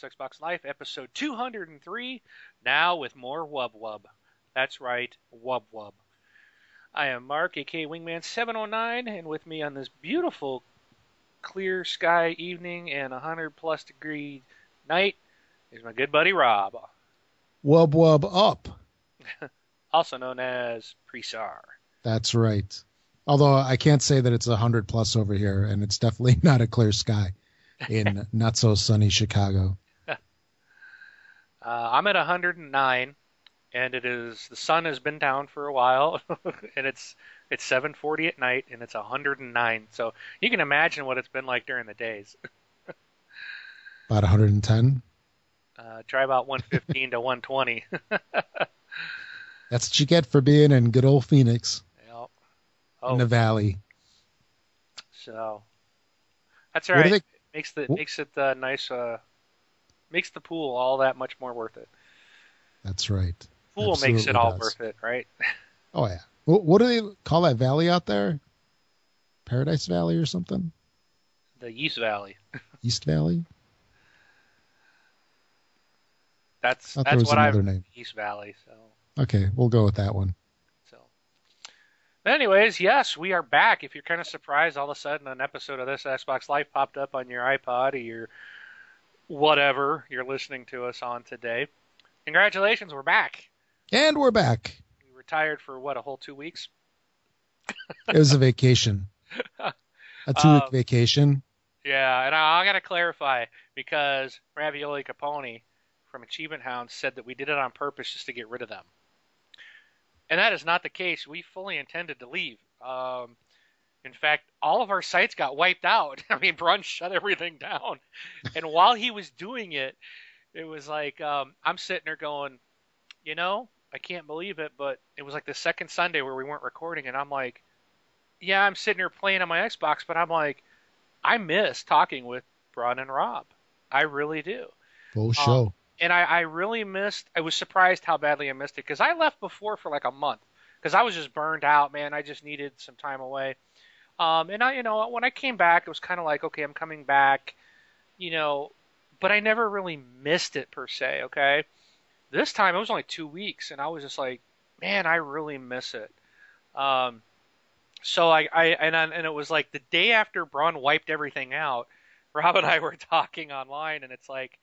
this Xbox Life, episode 203, now with more Wub Wub. That's right, Wub Wub. I am Mark, aka Wingman709, and with me on this beautiful clear sky evening and 100 plus degree night is my good buddy Rob, Wub Wub Up. also known as Presar. That's right. Although I can't say that it's 100 plus over here, and it's definitely not a clear sky in not so sunny Chicago. Uh, I'm at 109, and it is the sun has been down for a while, and it's it's 7:40 at night, and it's 109. So you can imagine what it's been like during the days. About 110. Uh, try about 115 to 120. That's what you get for being in good old Phoenix Yep. in the Oh, valley. so that's all What right. they- Makes the Wh- makes it uh, nice. Uh, makes the pool all that much more worth it. That's right. Pool makes it all does. worth it, right? Oh yeah. What, what do they call that valley out there? Paradise Valley or something? The East Valley. East Valley? That's that's was what I've another name. East Valley. So Okay, we'll go with that one. so. But anyways, yes, we are back. If you're kind of surprised, all of a sudden an episode of this Xbox Live popped up on your iPod or your whatever you're listening to us on today. Congratulations, we're back. And we're back. We retired for what a whole two weeks. It was a vacation. A two week Um, vacation. Yeah, and I, I got to clarify because Ravioli Capone from Achievement Hounds said that we did it on purpose just to get rid of them. And that is not the case. We fully intended to leave. Um, in fact, all of our sites got wiped out. I mean, Braun shut everything down. And while he was doing it, it was like um, I'm sitting there going, you know, I can't believe it, but it was like the second Sunday where we weren't recording, and I'm like, yeah, I'm sitting here playing on my Xbox, but I'm like, I miss talking with Braun and Rob. I really do. Full show. And I, I really missed, I was surprised how badly I missed it because I left before for like a month because I was just burned out, man. I just needed some time away. Um, and I, you know, when I came back, it was kind of like, okay, I'm coming back, you know, but I never really missed it per se, okay? This time it was only two weeks and I was just like, man, I really miss it. Um, so I, I and I, and it was like the day after Braun wiped everything out, Rob and I were talking online, and it's like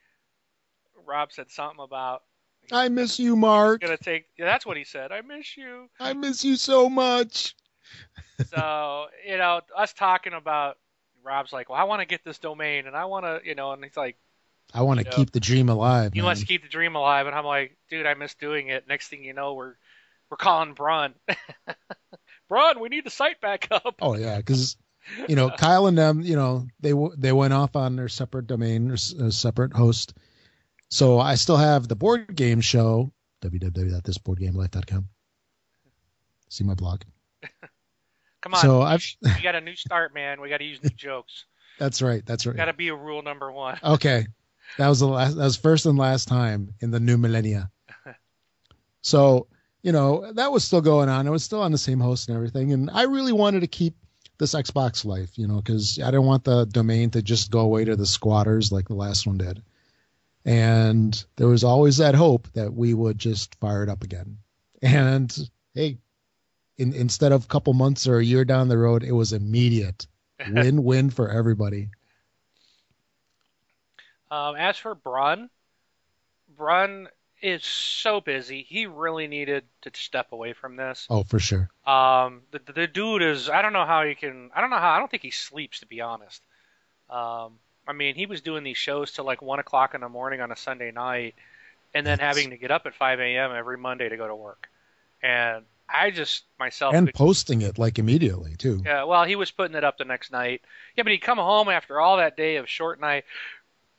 Rob said something about I miss you, Mark. gonna take. Yeah, that's what he said. I miss you. I miss you so much. So you know, us talking about Rob's like, well, I want to get this domain, and I want to, you know, and he's like, I want to Yeah. keep the dream alive. he man. wants to keep the dream alive, and I'm like, dude, I miss doing it. Next thing you know, we're we're calling Braun. Braun, we need the site back up. Oh yeah, because you know Kyle and them, you know they they went off on their separate domain or separate host. So I still have the board game show www.thisboardgamelife.com. See my blog. Come on, So I've we got a new start, man. We got to use new jokes. that's right, that's right. Got to be a rule number one. Okay, that was the last. That was first and last time in the new millennia. So you know that was still going on. It was still on the same host and everything, and I really wanted to keep this Xbox life, you know, because I didn't want the domain to just go away to the squatters like the last one did. And there was always that hope that we would just fire it up again. And hey, in, instead of a couple months or a year down the road, it was immediate win-win for everybody. Um, as for Braun, Braun is so busy. He really needed to step away from this. Oh, for sure. Um, the, the dude is, I don't know how he can, I don't know how, I don't think he sleeps, to be honest. Um, I mean, he was doing these shows till like 1 o'clock in the morning on a Sunday night, and then Yes. having to get up at 5 a.m. every Monday to go to work. And I just, myself, and could- posting it like immediately too. Yeah, well, he was putting it up the next night. Yeah, but he'd come home after all that day of short night,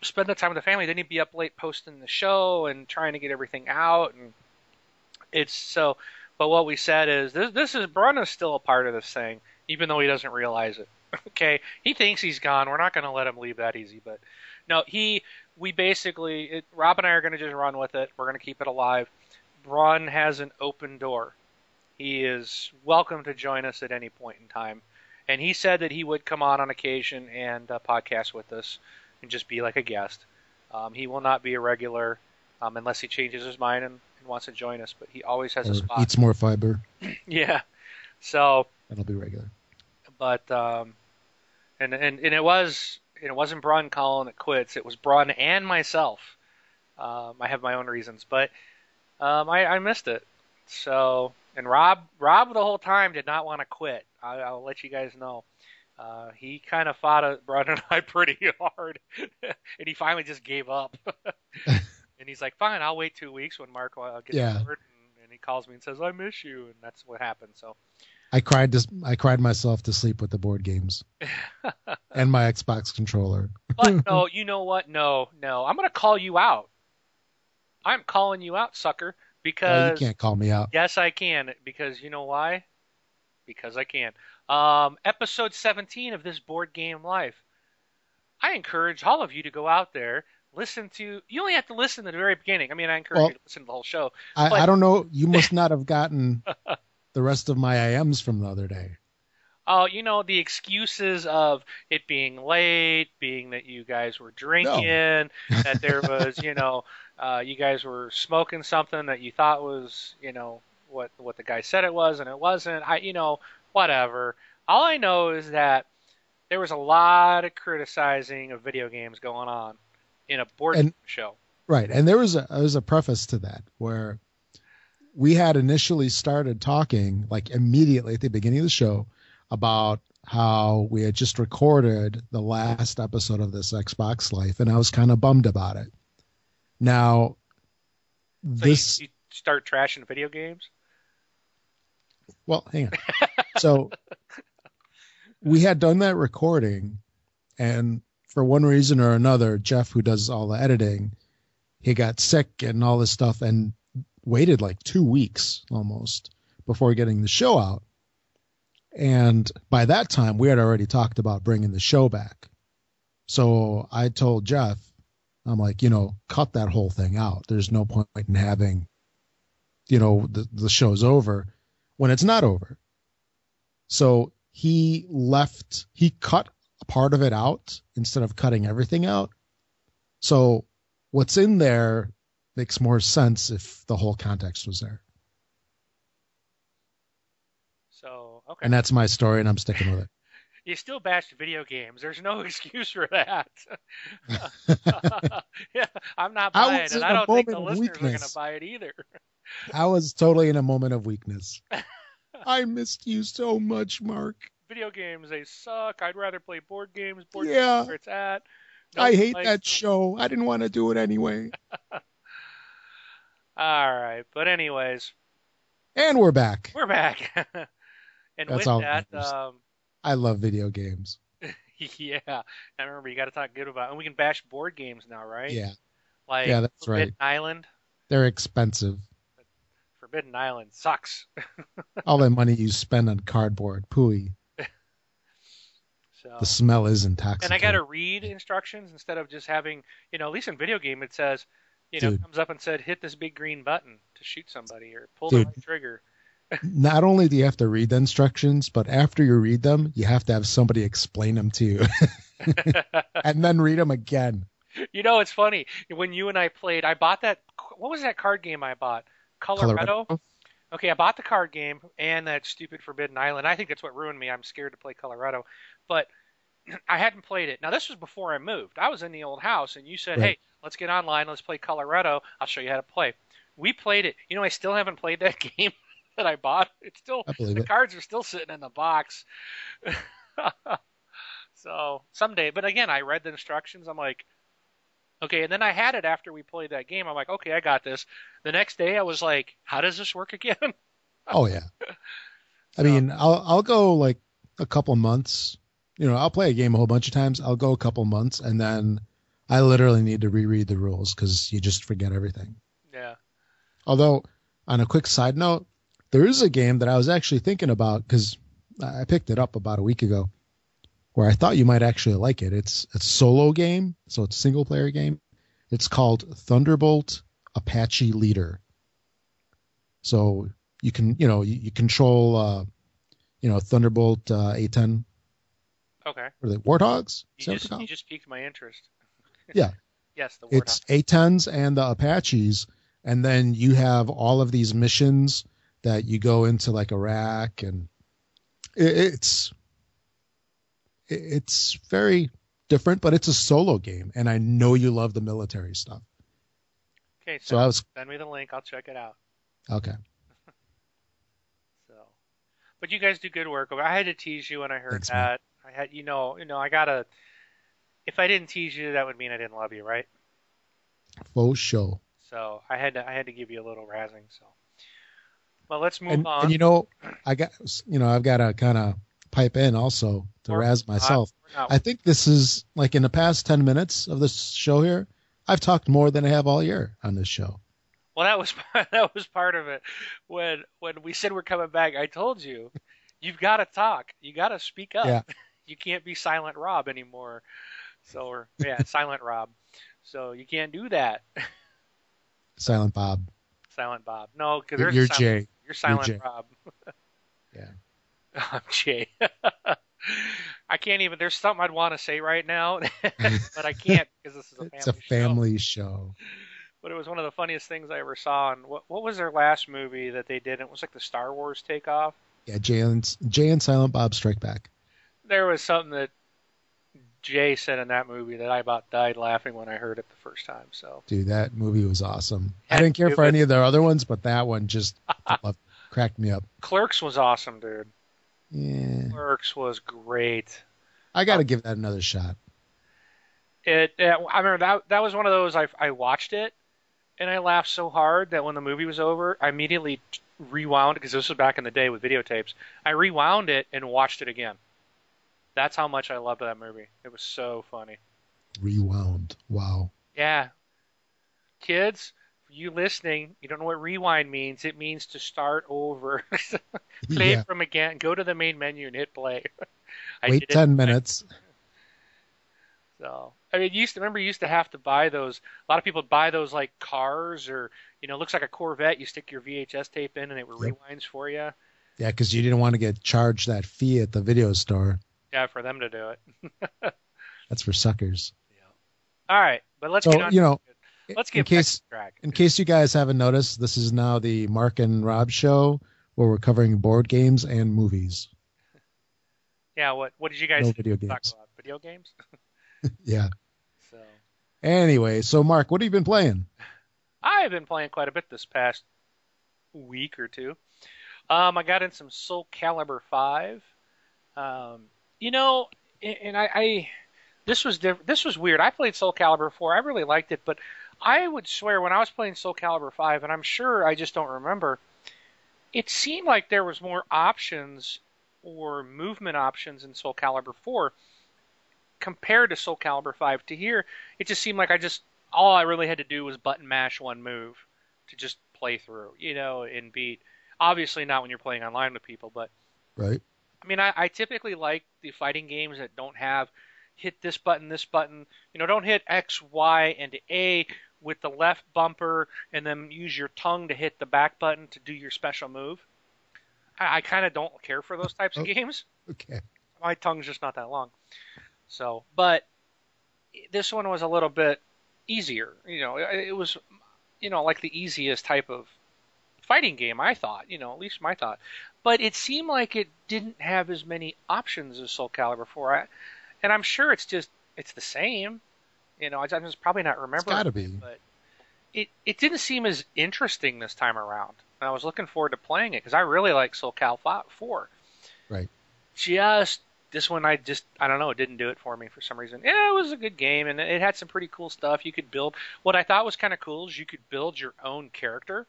spend the time with the family. Then he'd be up late posting the show and trying to get everything out. And it's so. But what we said is this: this is Braun is still a part of this thing, even though he doesn't realize it. okay, he thinks he's gone. We're not going to let him leave that easy. But no, he. We basically, it, Rob and I are going to just run with it. We're going to keep it alive. Braun has an open door. He is welcome to join us at any point in time. And he said that he would come on on occasion and uh, podcast with us and just be like a guest. Um, he will not be a regular um, unless he changes his mind and, and wants to join us. But he always has a Or spot. eats more fiber. yeah. So, That'll be regular. but um, and and and it was it wasn't Braun calling that quits. It was Braun and myself. Um, I have my own reasons, but um, I, I missed it. So and Rob Rob the whole time did not want to quit. I, I'll let you guys know. Uh, he kind of fought uh, Braun and I pretty hard, and he finally just gave up. and he's like, "Fine, I'll wait two weeks when Mark uh, gets Yeah. hurt." And, and he calls me and says, "I miss you," and that's what happened. So I cried. To, I cried myself to sleep with the board games and my Xbox controller. But no, you know what? No, no. I'm going to call you out. I'm calling you out, sucker, Because you can't call me out. yes, I can. Because you know why? Because I can. Um, episode 17 of this board game life. I encourage all of you to go out there, listen to. You only have to listen to the very beginning. I mean, I encourage Well- you to listen to the whole show. I, I don't know. You must not have gotten the rest of my IMs from the other day. Oh, you know the excuses of it being late, being that you guys were drinking, that there was, you know, uh, you guys were smoking something that you thought was, you know, what what the guy said it was and it wasn't. I, you know, whatever. All I know is that there was a lot of criticizing of video games going on in a board And- show. Right, and there was a there was a preface to that where we had initially started talking like immediately at the beginning of the show about how we had just recorded the last episode of this Xbox Life, and I was kind of bummed about it. Now, So this you, you start trashing video games. well, hang on. so we had done that recording, and for one reason or another, Jeff, who does all the editing, he got sick and all this stuff, and waited like two weeks almost before getting the show out. And by that time, we had already talked about bringing the show back. So I told Jeff, I'm like, you know, cut that whole thing out. There's no point in having, you know, the, the show's over when it's not over. So he left, he cut a part of it out instead of cutting everything out. So what's in there makes more sense if the whole context was there. So okay. And that's my story, and I'm sticking with it. You still bashed video games. There's no excuse for that. yeah, I'm not buying it. I don't think the listeners are going to buy it either. I was totally in a moment of weakness. I missed you so much, Mark. Video games, they suck. I'd rather play board games. Board Yeah. games where it's at. No I hate that show. I didn't want to do it anyway. All right, but anyways, And we're back. we're back. and That's with that um, I love video games. yeah. I remember you got to talk good about, and we can bash board games now, right? Yeah, Like Yeah, that's Forbidden right. Island. they're expensive. Forbidden Island sucks. All that money you spend on cardboard, pooey. So. The smell is intoxicating. and I got to read instructions instead of just having, you know, at least in video game it says, you know, Dude. comes up and said hit this big green button to shoot somebody or pull the right trigger. Not only do you have to read the instructions, but after you read them, you have to have somebody explain them to you, and then read them again. you know, it's funny when you and I played. I bought that. What was that card game I bought? Coloretto. Okay, I bought the card game and that stupid Forbidden Island. I think that's what ruined me. I'm scared to play Coloretto, but I hadn't played it. Now this was before I moved. I was in the old house, and you said, Right. "Hey, let's get online. Let's play Coloretto. I'll show you how to play." We played it. You know, I still haven't played that game that I bought. It's still the it. cards are still sitting in the box. so someday, but again, I read the instructions. I'm like, okay, and then I had it after we played that game. I'm like, okay, I got this. The next day, I was like, how does this work again? Oh yeah. I So- mean, I'll I'll go like a couple months. You know, I'll play a game a whole bunch of times. I'll go a couple months, and then I literally need to reread the rules because you just forget everything. yeah. Although, on a quick side note, there is a game that I was actually thinking about because I picked it up about a week ago, where I thought you might actually like it. It's it's a solo game, so it's a single player game. It's called Thunderbolt Apache Leader. So you can you know you, you control uh, you know Thunderbolt uh, A10 Okay. or the Warthogs. You just you just piqued my interest. Yeah. Yes, the it's Warthog. A10s and the Apaches, and then you have all of these missions that you go into like Iraq, and it, it's it's very different, but it's a solo game, and I know you love the military stuff. Okay, So so I was send me the link. I'll check it out. okay. So, but you guys do good work. I had to tease you when I heard Thanks, man. that. I had, you know, you know, I gotta. If I didn't tease you, that would mean I didn't love you, right? Faux show. So I had to, I had to give you a little razzing. So, well, let's move And, on. and you know, I got you know I've got to kind of pipe in also to razz myself. I think this is like in the past 10 minutes of this show here, I've talked more than I have all year on this show. Well, that was that was part of it. When when we said we're coming back, I told you, you've got to talk. You got to speak up. Yeah. You can't be silent Rob anymore. So or yeah, silent Rob. So you can't do that. Silent Bob. Silent Bob. No, because there's you're silent, Jay. You're silent Jay. Rob. Yeah. I'm Jay. I can't even. There's something I'd want to say right now, but I can't because this is a family It's a show. family show. But it was one of the funniest things I ever saw. And what what was their last movie that they did? It was like the Star Wars takeoff. Yeah, Jay and, Jay and Silent Bob Strike Back. There was something that Jay said in that movie that I about died laughing when I heard it the first time. So Dude, that movie was awesome. I didn't care for it. any of their other ones, but that one just cracked me up. Clerks was awesome, dude. Yeah, Clerks was great. I got to give that another shot. It. uh, I remember that that was one of those I I watched it and I laughed so hard that when the movie was over, I immediately rewound because this was back in the day with videotapes. I rewound it and watched it again. That's how much I loved that movie. It was so funny. Rewound. Wow. Yeah. Kids, you listening, you don't know what rewind means. It means to start over. play Yeah. from again. Go to the main menu and hit play. I Wait did it. 10 minutes. So I mean, you used to remember you used to have to buy those. A lot of people buy those like cars or you know, it looks like a Corvette. You stick your VHS tape in and it Yep. rewinds for you. Yeah, because you didn't want to get charged that fee at the video store. Yeah, for them to do it. That's for suckers. Yeah. All right, but let's So, get on. you know, let's in get case track. in case you guys haven't noticed, this is now the Mark and Rob show where we're covering board games and movies. Yeah, what what did you guys No video games. about? Video games. Yeah. So Anyway, so Mark, what have you been playing? I've been playing quite a bit this past week or two. Um, I got in some Soul Calibur Five. Um, you know, and I, I this was diff- this was weird. I played Soul Calibur Four. I really liked it, but I would swear when I was playing Soul Calibur Five, and I'm sure I just don't remember, it seemed like there was more options or movement options in Soul Calibur Four compared to Soul Calibur Five. To here, it just seemed like I just all I really had to do was button mash one move to just play through, you know, and beat. Obviously, not when you're playing online with people, but Right? I mean, I, I typically like the fighting games that don't have hit this button, this button. You know, don't hit X, Y, and A with the left bumper, and then use your tongue to hit the back button to do your special move. I, I kind of don't care for those types of Oh. games Okay. my tongue's just not that long. So, but this one was a little bit easier. You know, it it was, you know, like the easiest type of fighting game. I thought, you know, at least my thought. But it seemed like it didn't have as many options as Soul Calibur 4. I, and I'm sure it's just it's the same. You know, I- I'm just probably not remembering. It's gotta be. But it it didn't seem as interesting this time around. And I was looking forward to playing it because I really like Soul Cal 4 Right. just this one I just I don't know it didn't do it for me for some reason. Yeah, it was a good game and it had some pretty cool stuff. You could build what I thought was kind of cool is you could build your own character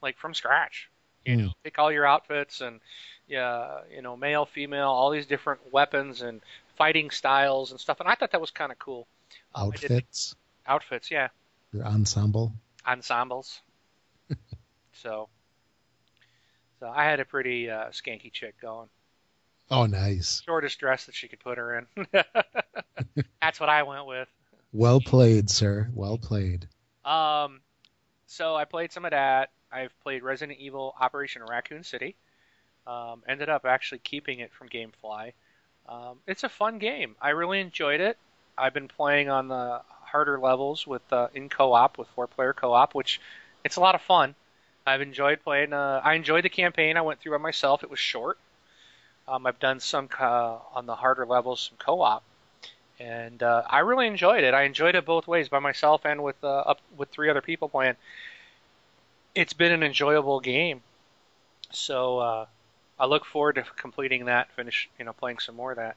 like from scratch. You know, pick all your outfits and yeah, you know, male, female, all these different weapons and fighting styles and stuff. And I thought that was kind of cool. Um, Outfits, outfits, yeah, your ensemble. ensembles. so, so I had a pretty uh, skanky chick going. Oh, nice. shortest dress that she could put her in. That's what I went with. Well played, sir. Well played. Um, so I played some of that. I've played Resident Evil Operation Raccoon City. Um, ended up actually keeping it from GameFly. Um, it's a fun game. I really enjoyed it. I've been playing on the harder levels with uh, in co-op with four-player co-op, which it's a lot of fun. I've enjoyed playing. Uh, I enjoyed the campaign. I went through by myself. It was short. Um, I've done some uh, on the harder levels, some co-op, and uh, I really enjoyed it. I enjoyed it both ways, by myself and with uh, up with three other people playing. It's been an enjoyable game, so uh, I look forward to completing that. Finish, you know, playing some more of that.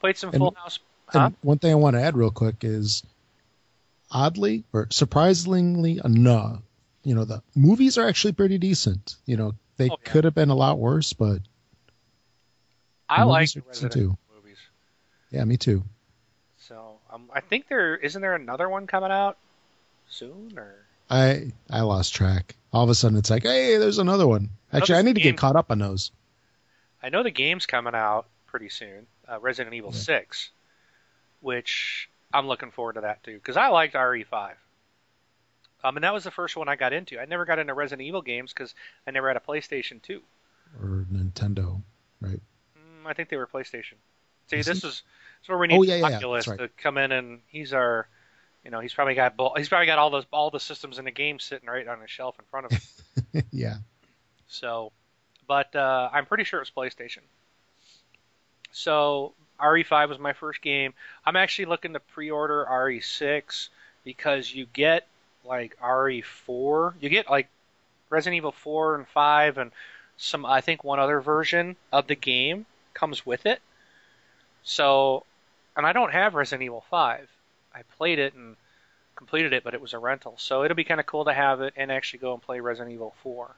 Played some And- Full House. And Huh? one thing I want to add real quick is, oddly or surprisingly enough, you know, the movies are actually pretty decent. You know, they Oh, yeah. could have been a lot worse, but I like the Resident too. Evil movies. yeah, me too. So um, I think there isn't there another one coming out soon or I I lost track. All of a sudden, it's like, hey, there's another one. Actually, I need to game- get caught up on those. I know the game's coming out pretty soon, uh, Resident Evil Yeah. 6, which I'm looking forward to that too because I liked RE5. Um, and that was the first one I got into. I never got into Resident Evil games because I never had a PlayStation 2. Or Nintendo, right? Mm, I think they were PlayStation. See, Was this it? is this is where we need Oh, yeah, yeah, yeah, Oculus to come in and he's our, you know, he's probably got he's probably got all those all the systems in the game sitting right on his shelf in front of him. yeah. So, but uh, I'm pretty sure it was PlayStation. So RE5 was my first game. I'm actually looking to pre-order RE6 because you get like RE4, you get like Resident Evil 4 and 5 and some I think one other version of the game comes with it. So, and I don't have Resident Evil 5. I played it and completed it, but it was a rental. So it'll be kind of cool to have it and actually go and play Resident Evil 4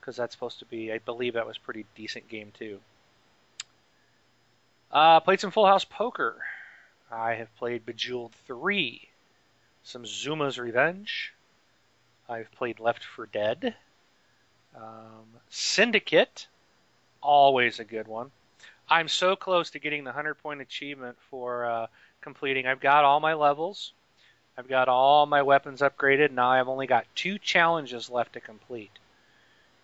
because that's supposed to be. I believe that was pretty decent game too. Uh, played some Full House Poker. I have played Bejeweled 3, some Zuma's Revenge. I've played Left 4 Dead. Um, Syndicate, always a good one. I'm so close to getting the 100 point achievement for uh, completing. I've got all my levels. I've got all my weapons upgraded. Now I've only got two challenges left to complete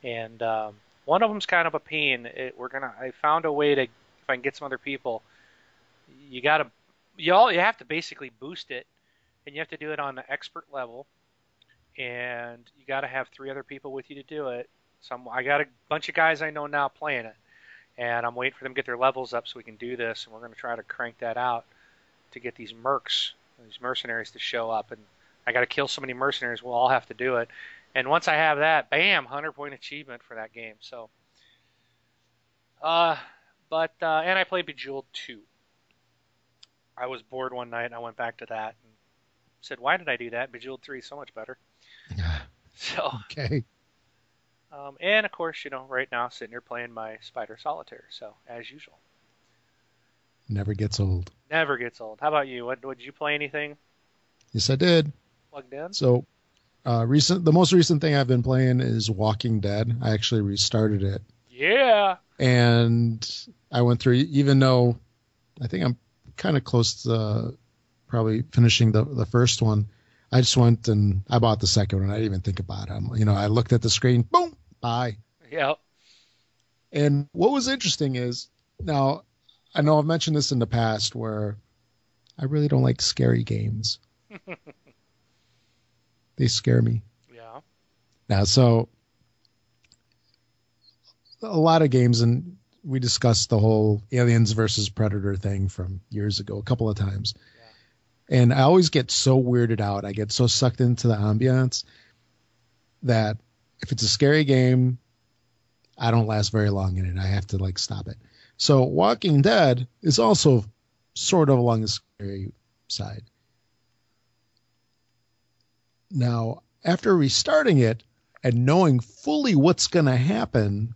and um, one of them's kind of a pain. It, we're gonna. I found a way to, if I can get some other people, you gotta, you all, you have to basically boost it, and you have to do it on the expert level, and you gotta have three other people with you to do it. Some, I got a bunch of guys I know now playing it, and I'm waiting for them to get their levels up so we can do this, and we're gonna try to crank that out to get these mercs, these mercenaries to show up, and I gotta kill so many mercenaries. We'll all have to do it. And once I have that, bam, hundred point achievement for that game. So, uh, but uh, and I played Bejeweled two. I was bored one night and I went back to that and said, "Why did I do that? Bejeweled three is so much better." So, okay. um, and of course, you know, right now sitting here playing my Spider Solitaire. So as usual, Never gets old. never gets old. How about you? What did you play? Anything Yes, I did. plugged in? So, uh, recent the most recent thing I've been playing is Walking Dead. I actually restarted it, Yeah. and I went through. Even though I think I'm kind of close to uh, probably finishing the the first one, I just went and I bought the second one. I didn't even think about it. You know, I looked at the screen, boom, bye. Yep. And what was interesting is now I know I've mentioned this in the past where I really don't like scary games. they scare me. Yeah. Now, so a lot of games, and we discussed the whole Aliens versus Predator thing from years ago a couple of times. And I always get so weirded out. I get so sucked into the ambiance that if it's a scary game, I don't last very long in it. I have to like stop it. So Walking Dead is also sort of along the scary side. Now, after restarting it and knowing fully what's going to happen,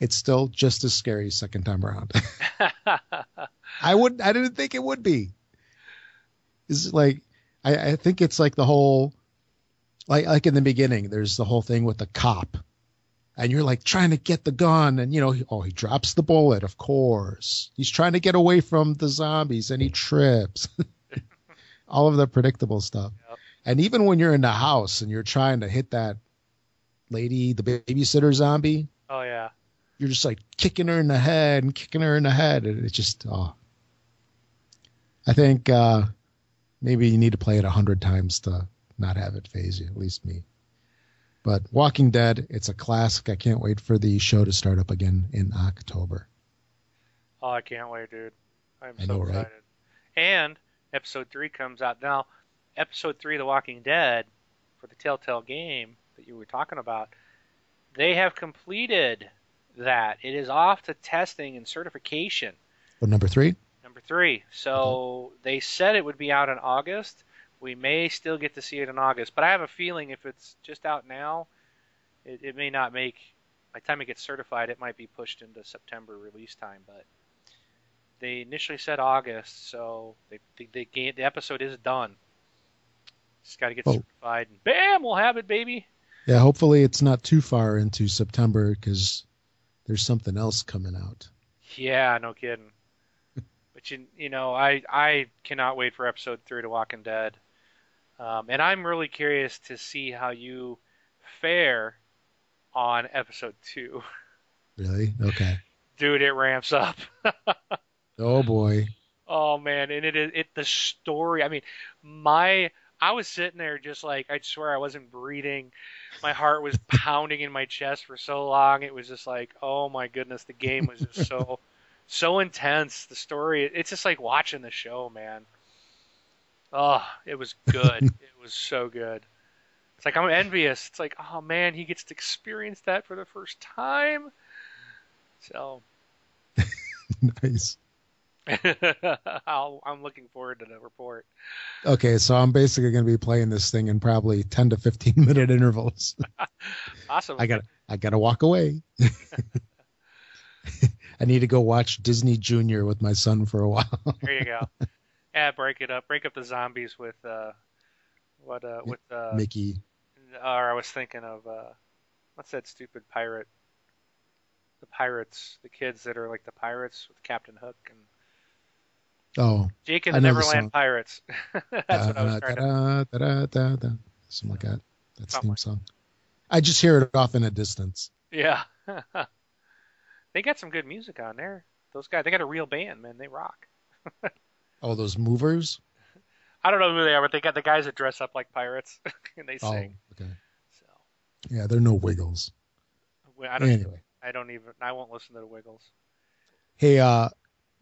it's still just as scary second time around. I would I didn't think it would be. Is like I, I think it's like the whole like like in the beginning, there's the whole thing with the cop. And you're like trying to get the gun and you know, oh he drops the bullet, of course. He's trying to get away from the zombies and he trips. All of the predictable stuff. Yep. And even when you're in the house and you're trying to hit that lady, the babysitter zombie, oh yeah. you're just like kicking her in the head and kicking her in the head and it just oh i think uh maybe you need to play it a hundred times to not have it phase you. At least me. But Walking Dead, it's a classic. I can't wait for the show to start up again in October. Oh, I can't wait, dude. I'm I so know, right? excited. And episode three comes out now. Episode three of The Walking Dead for the Telltale game that you were talking about. They have completed that. It is off to testing and certification. But number three, Number three. So uh-huh. they said it would be out in August. We may still get to see it in August, but I have a feeling if it's just out now, it, it may not make. By the time it gets certified, it might be pushed into September release time. But they initially said August, so they, the the, game, the episode is done. Just got to get Oh. certified, and bam, we'll have it, baby. yeah. Hopefully, it's not too far into September because there's something else coming out. Yeah, no kidding. but you you know, I I cannot wait for episode three to Walking Dead, um, and I'm really curious to see how you fare on episode two. Really? Okay. Dude, it ramps up. Oh boy. oh man, and it is it the story. I mean, my I was sitting there just like I swear I wasn't breathing. My heart was pounding in my chest for so long. It was just like, oh my goodness, the game was just so so intense. The story, it's just like watching the show, man. Oh, it was good. it was so good. It's like I'm envious. It's like, oh man, he gets to experience that for the first time. So nice. I'll, I'm looking forward to the report. Okay, so I'm basically going to be playing this thing in probably 10 to 15 minute intervals. Awesome. I got I got to walk away. I need to go watch Disney Junior with my son for a while. There you go. Yeah, break it up. Break up the zombies with uh, what uh, with uh, Mickey. or I was thinking of uh, what's that stupid pirate? The pirates, the kids that are like the pirates with Captain Hook and Oh, Jake and the Neverland. Pirates. That's what I was da, trying to. da, da, da, da, da. something like that. That's Something theme song. I just hear it off in a distance. Yeah. they got some good music on there. Those guys, they got a real band, man. They rock. Oh, those movers. I don't know who they are, but they got the guys that dress up like pirates and they sing. Oh, okay. So Yeah, they're no Wiggles. I don't. Anyway, I don't even. I won't listen to the Wiggles. hey, uh,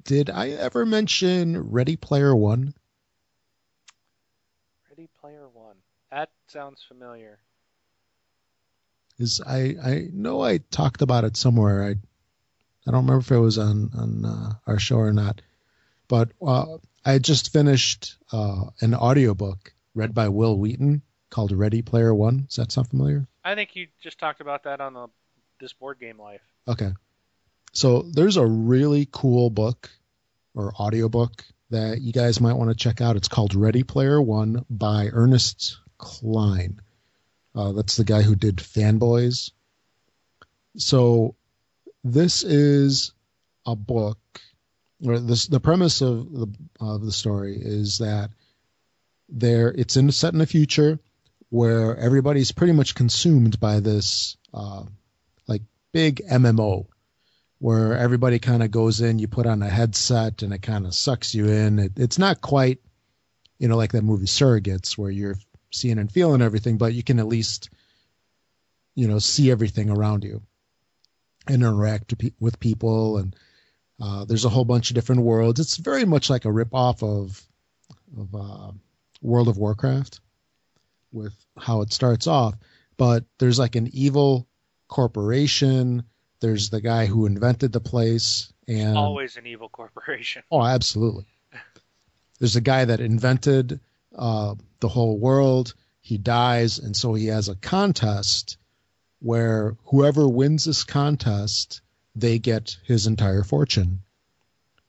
did I ever mention Ready Player One? Ready Player One. That sounds familiar. Is I I know I talked about it somewhere. I I don't remember if it was on on uh, our show or not, but uh, I just finished uh, an audiobook read by Wil Wheaton called Ready Player One. Does that sound familiar? I think you just talked about that on the this board game life. Okay. So there's a really cool book or audiobook that you guys might want to check out. It's called Ready Player One by Ernest Cline. Uh, that's the guy who did Fanboys. So this is a book, or this the premise of the of the story is that there it's in set in the future where everybody's pretty much consumed by this uh, like big MMO where everybody kind of goes in, you put on a headset and it kind of sucks you in. It, it's not quite, you know, like that movie Surrogates where you're seeing and feeling everything, but you can at least, you know, see everything around you and interact pe- with people. And uh, there's a whole bunch of different worlds. It's very much like a rip off of, of uh, World of Warcraft with how it starts off, but there's like an evil corporation. There's the guy who invented the place, and Always an evil corporation. oh, absolutely. There's a guy that invented uh, the whole world. He dies, and so he has a contest where whoever wins this contest, they get his entire fortune.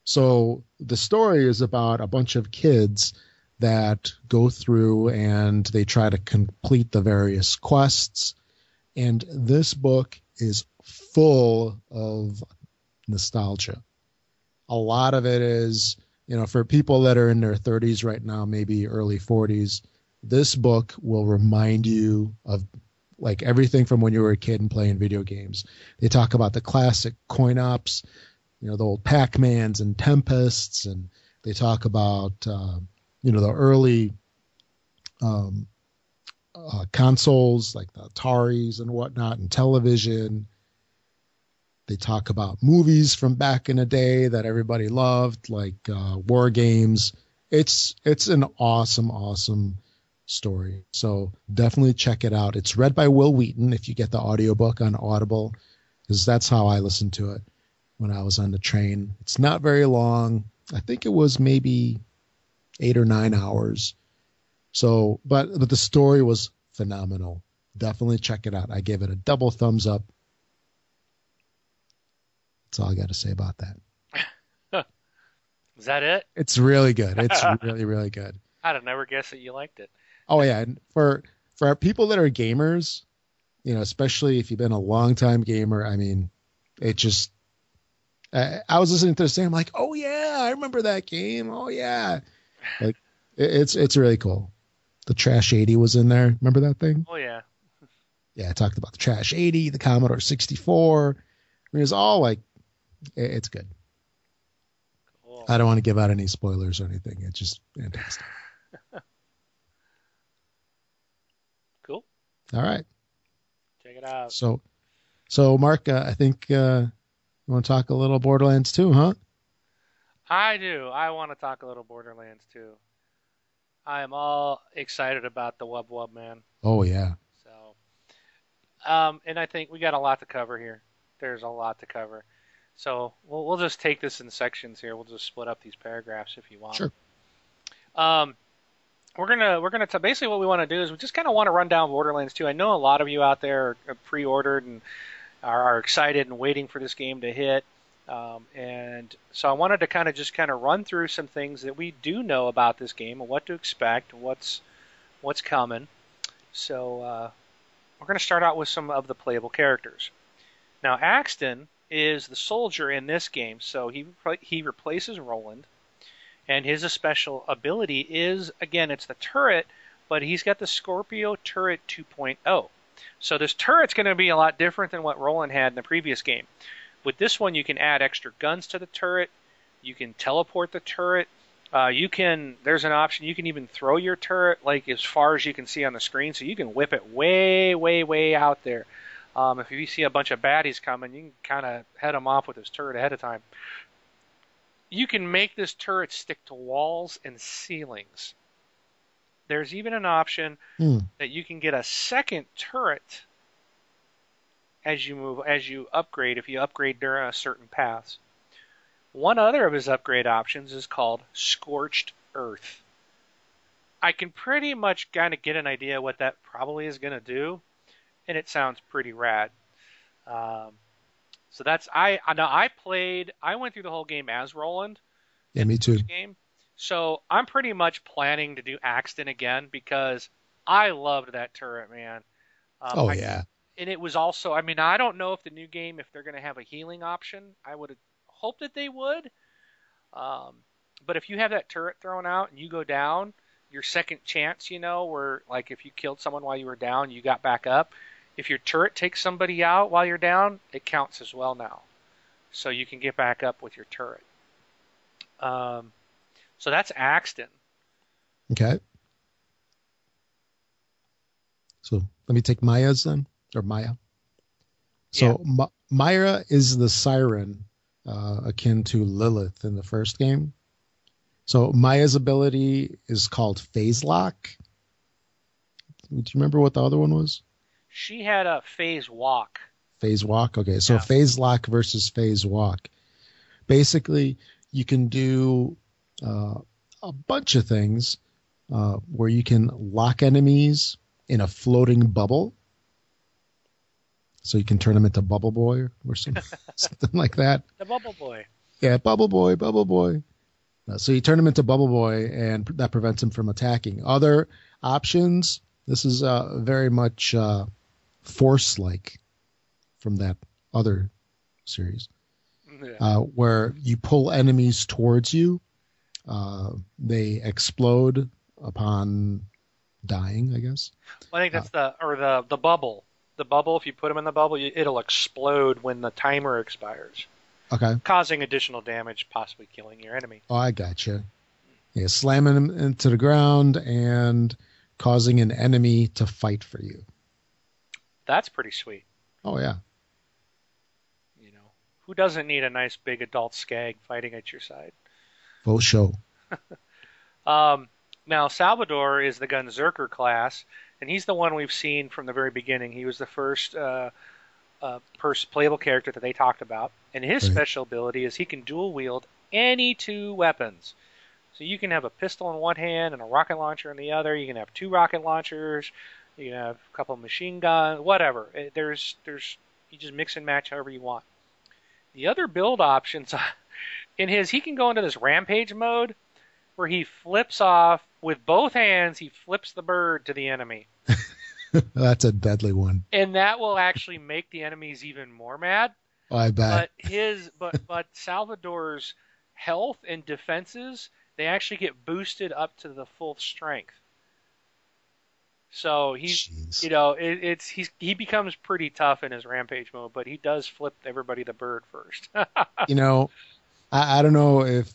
So the story is about a bunch of kids that go through and they try to complete the various quests. And this book is full of nostalgia. A lot of it is, you know, for people that are in their 30s right now, maybe early 40s, this book will remind you of like everything from when you were a kid and playing video games. They talk about the classic coin ops, you know, the old Pac-Mans and Tempests, and they talk about, uh, you know the early um, uh, consoles like the Ataris and whatnot, and television. They talk about movies from back in the day that everybody loved, like uh, war games. It's it's an awesome, awesome story. So definitely check it out. It's read by Wil Wheaton if you get the audiobook on Audible, because that's how I listened to it when I was on the train. It's not very long. I think it was maybe eight or nine hours. So, but but the story was phenomenal. Definitely check it out. I gave it a double thumbs up. That's all I got to say about that. Is that it? It's really good. It's really really good. I'd have never guessed that you liked it. Oh yeah, and for for people that are gamers, you know, especially if you've been a long time gamer, I mean, it just. I, I was listening to the same, I'm like, oh yeah, I remember that game. Oh yeah, like it, it's it's really cool. The Trash 80 was in there. Remember that thing? Oh yeah. Yeah, I talked about the Trash 80, the Commodore 64. I mean, it's all like, it, it's good. Cool. I don't want to give out any spoilers or anything. It's just fantastic. Cool. All right. Check it out. So, so Mark, uh, I think uh, you want to talk a little Borderlands too, huh? I do. I want to talk a little Borderlands too. I am all excited about the Wub Wub man. Oh yeah. So, um, and I think we got a lot to cover here. There's a lot to cover. So we'll we'll just take this in sections here. We'll just split up these paragraphs if you want. Sure. Um, we're gonna we're gonna t- basically what we want to do is we just kind of want to run down Borderlands 2. I know a lot of you out there are, pre-ordered and are, are excited and waiting for this game to hit. Um, and so I wanted to kind of just kind of run through some things that we do know about this game and what to expect, what's what's coming. So uh, we're going to start out with some of the playable characters. Now Axton is the soldier in this game, so he he replaces Roland, and his special ability is again it's the turret, but he's got the Scorpio Turret 2.0. So this turret's going to be a lot different than what Roland had in the previous game. With this one, you can add extra guns to the turret. You can teleport the turret. Uh, you can. There's an option. You can even throw your turret like as far as you can see on the screen, so you can whip it way, way, way out there. Um, if you see a bunch of baddies coming, you can kind of head them off with this turret ahead of time. You can make this turret stick to walls and ceilings. There's even an option Hmm. that you can get a second turret as you move as you upgrade if you upgrade during a certain paths. One other of his upgrade options is called Scorched Earth. I can pretty much kind of get an idea what that probably is going to do, and it sounds pretty rad. Um, so that's I I know I played I went through the whole game as Roland Yeah, me too. game. So I'm pretty much planning to do Axton again because I loved that turret, man. Um, Oh I- yeah. and it was also I mean I don't know if the new game if they're going to have a healing option. I would hope that they would. Um, but if you have that turret thrown out and you go down, your second chance, you know, where like if you killed someone while you were down, you got back up. If your turret takes somebody out while you're down, it counts as well now. So you can get back up with your turret. Um, so that's Axton. Okay. So let me take Maya's then, or Maya. So Ma- Myra is the siren, uh, akin to Lilith in the first game. So Maya's ability is called Phase Lock. Do you remember what the other one was? She had a phase walk. Phase Walk. Okay, so Yeah. Phase Lock versus Phase Walk. Basically, you can do uh, a bunch of things uh, where you can lock enemies in a floating bubble. So you can turn them into Bubble Boy or something, something like that. The Bubble Boy. Yeah, Bubble Boy, Bubble Boy. Uh, so you turn him into Bubble Boy, and that prevents him from attacking. Other options. This is uh, very much uh, Force-like from that other series, Yeah. uh, where you pull enemies towards you. Uh, they explode upon dying, I guess. Well, I think that's the or the the bubble. The bubble. If you put them in the bubble, you, it'll explode when the timer expires, Okay. causing additional damage, possibly killing your enemy. Oh, I gotcha. Yeah, slamming them into the ground and causing an enemy to fight for you. That's pretty sweet. Oh yeah. You know, who doesn't need a nice big adult skag fighting at your side? Full show. Um, now Salvador is the Gunzerker class, and he's the one we've seen from the very beginning. He was the first uh, uh, playable character that they talked about, and his Right. special ability is he can dual wield any two weapons. So you can have a pistol in one hand and a rocket launcher in the other. You can have two rocket launchers. You have a couple of machine guns, whatever. Eh, there's there's you just mix and match however you want. The other build options in his he can go into this rampage mode where he flips off with both hands. He flips the bird to the enemy, That's a deadly one. and that will actually make the enemies even more mad. Oh, I bet. But his but but Salvador's health and defenses they actually get boosted up to the full strength. So he's Jeez. you know it, it's he's he becomes pretty tough in his rampage mode, but he does flip everybody the bird first. you know, I, I don't know if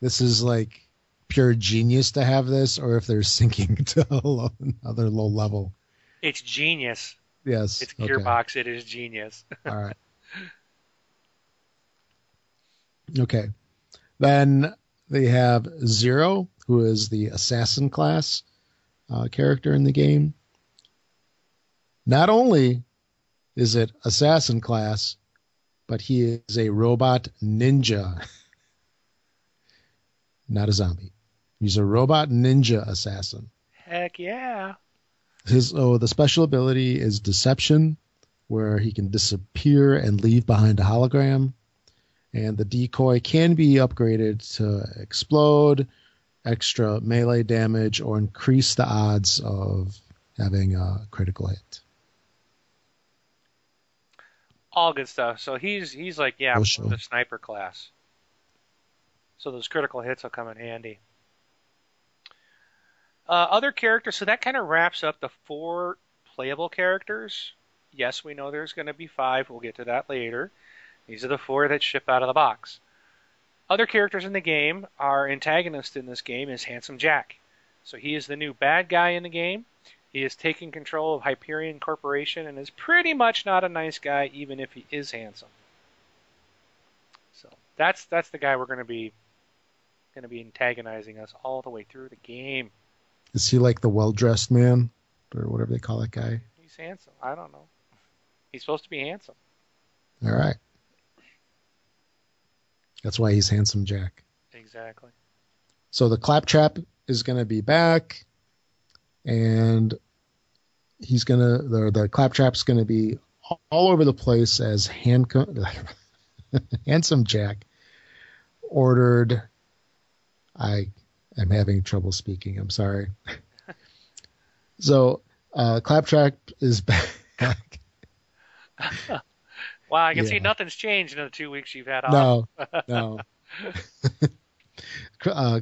this is like pure genius to have this or if they're sinking to a low, another low level. it's genius. Yes. It's okay. Gearbox. It is genius. All right. Okay. Then they have Zero, who is the assassin class uh, character in the game. Not only is it assassin class, but he is a robot ninja, not a zombie. He's a robot ninja assassin. Heck yeah. His oh, the special ability is deception, where he can disappear and leave behind a hologram. And the decoy can be upgraded to explode, extra melee damage, or increase the odds of having a critical hit. all good stuff. So he's he's like yeah, the sniper class. So those critical hits will come in handy. Uh, other characters. So that kind of wraps up the four playable characters. Yes, we know there's going to be five. We'll get to that later. These are the four that ship out of the box. Other characters in the game, our antagonist in this game is Handsome Jack. So he is the new bad guy in the game. He is taking control of Hyperion Corporation and is pretty much not a nice guy, even if he is handsome. So that's that's the guy we're going to be going to be antagonizing us all the way through the game. Is he like the well dressed man, or whatever they call that guy? He's handsome. I don't know. He's supposed to be handsome. All right. That's why he's handsome Jack. Exactly. So the claptrap is going to be back, and he's going to the the claptrap's going to be all over the place as handcuff, handsome Jack ordered. I am having trouble speaking. I'm sorry. so uh, claptrap is back. Wow, I can see nothing's changed in the two weeks you've had off. no, no. uh,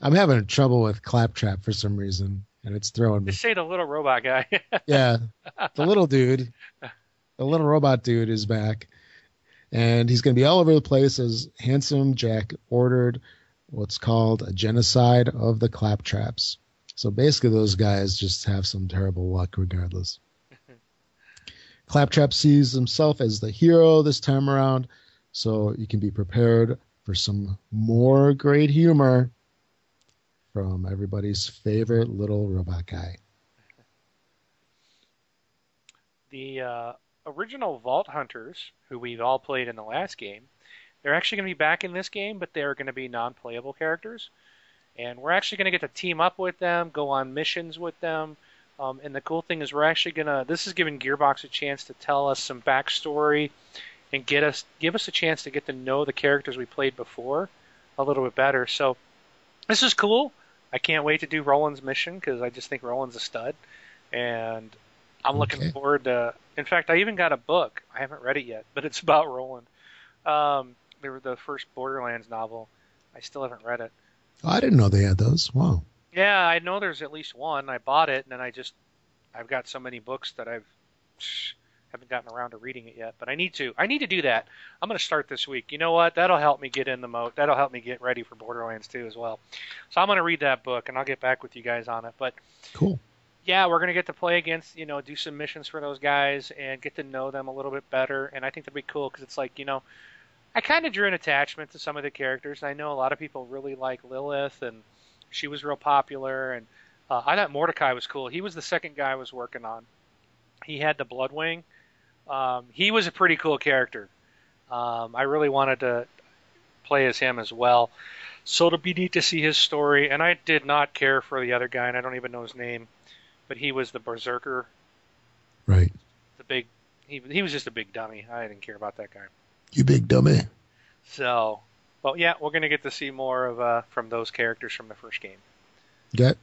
I'm having trouble with claptrap for some reason, and it's throwing me. Just say the little robot guy. Yeah, the little dude, the little robot dude is back, and he's going to be all over the place as handsome Jack ordered what's called a genocide of the claptraps. So basically, those guys just have some terrible luck, regardless. Claptrap sees himself as the hero this time around, so you can be prepared for some more great humor from everybody's favorite little robot guy. the uh, original Vault Hunters, who we've all played in the last game, they're actually going to be back in this game, but they're going to be non-playable characters, and we're actually going to get to team up with them, go on missions with them. Um, and the cool thing is, we're actually gonna. This is giving Gearbox a chance to tell us some backstory, and get us give us a chance to get to know the characters we played before a little bit better. So this is cool. I can't wait to do Roland's mission because I just think Roland's a stud, and I'm looking Okay. forward to. In fact, I even got a book. I haven't read it yet, but it's about Roland. Um, they were the first Borderlands novel. I still haven't read it. Oh, I didn't know they had those. Wow. Yeah, I know there's at least one. I bought it, and then I just I've got so many books that I've Haven't gotten around to reading it yet, but I need to. I need to do that. I'm going to start this week. You know what? That'll help me get in the mode. That'll help me get ready for Borderlands 2 as well. So I'm going to read that book and I'll get back with you guys on it. But cool. Yeah, we're going to get to play against, you know, do some missions for those guys and get to know them a little bit better. And I think that'd be cool because it's like, you know, I kind of drew an attachment to some of the characters. I know a lot of people really like Lilith and she was real popular and uh, I thought Mordecai was cool. He was the second guy I was working on. He had the Bloodwing um, he was a pretty cool character. Um, I really wanted to play as him as well. So it'll be neat to see his story. And I did not care for the other guy, and I don't even know his name, but he was the berserker. Right. The big. He he was just a big dummy. I didn't care about that guy. You big dummy. So, well, yeah, we're gonna get to see more of uh, from those characters from the first game. Get.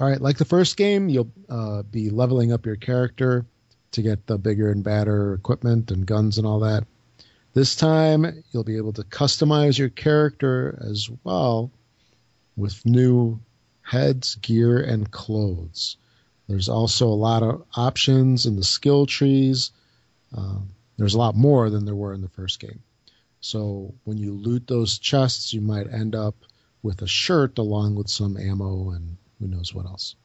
All right, like the first game, you'll uh, be leveling up your character to get the bigger and badder equipment and guns and all that. This time, you'll be able to customize your character as well with new heads, gear, and clothes. There's also a lot of options in the skill trees. Um, there's a lot more than there were in the first game. So when you loot those chests, you might end up with a shirt along with some ammo and who knows what else.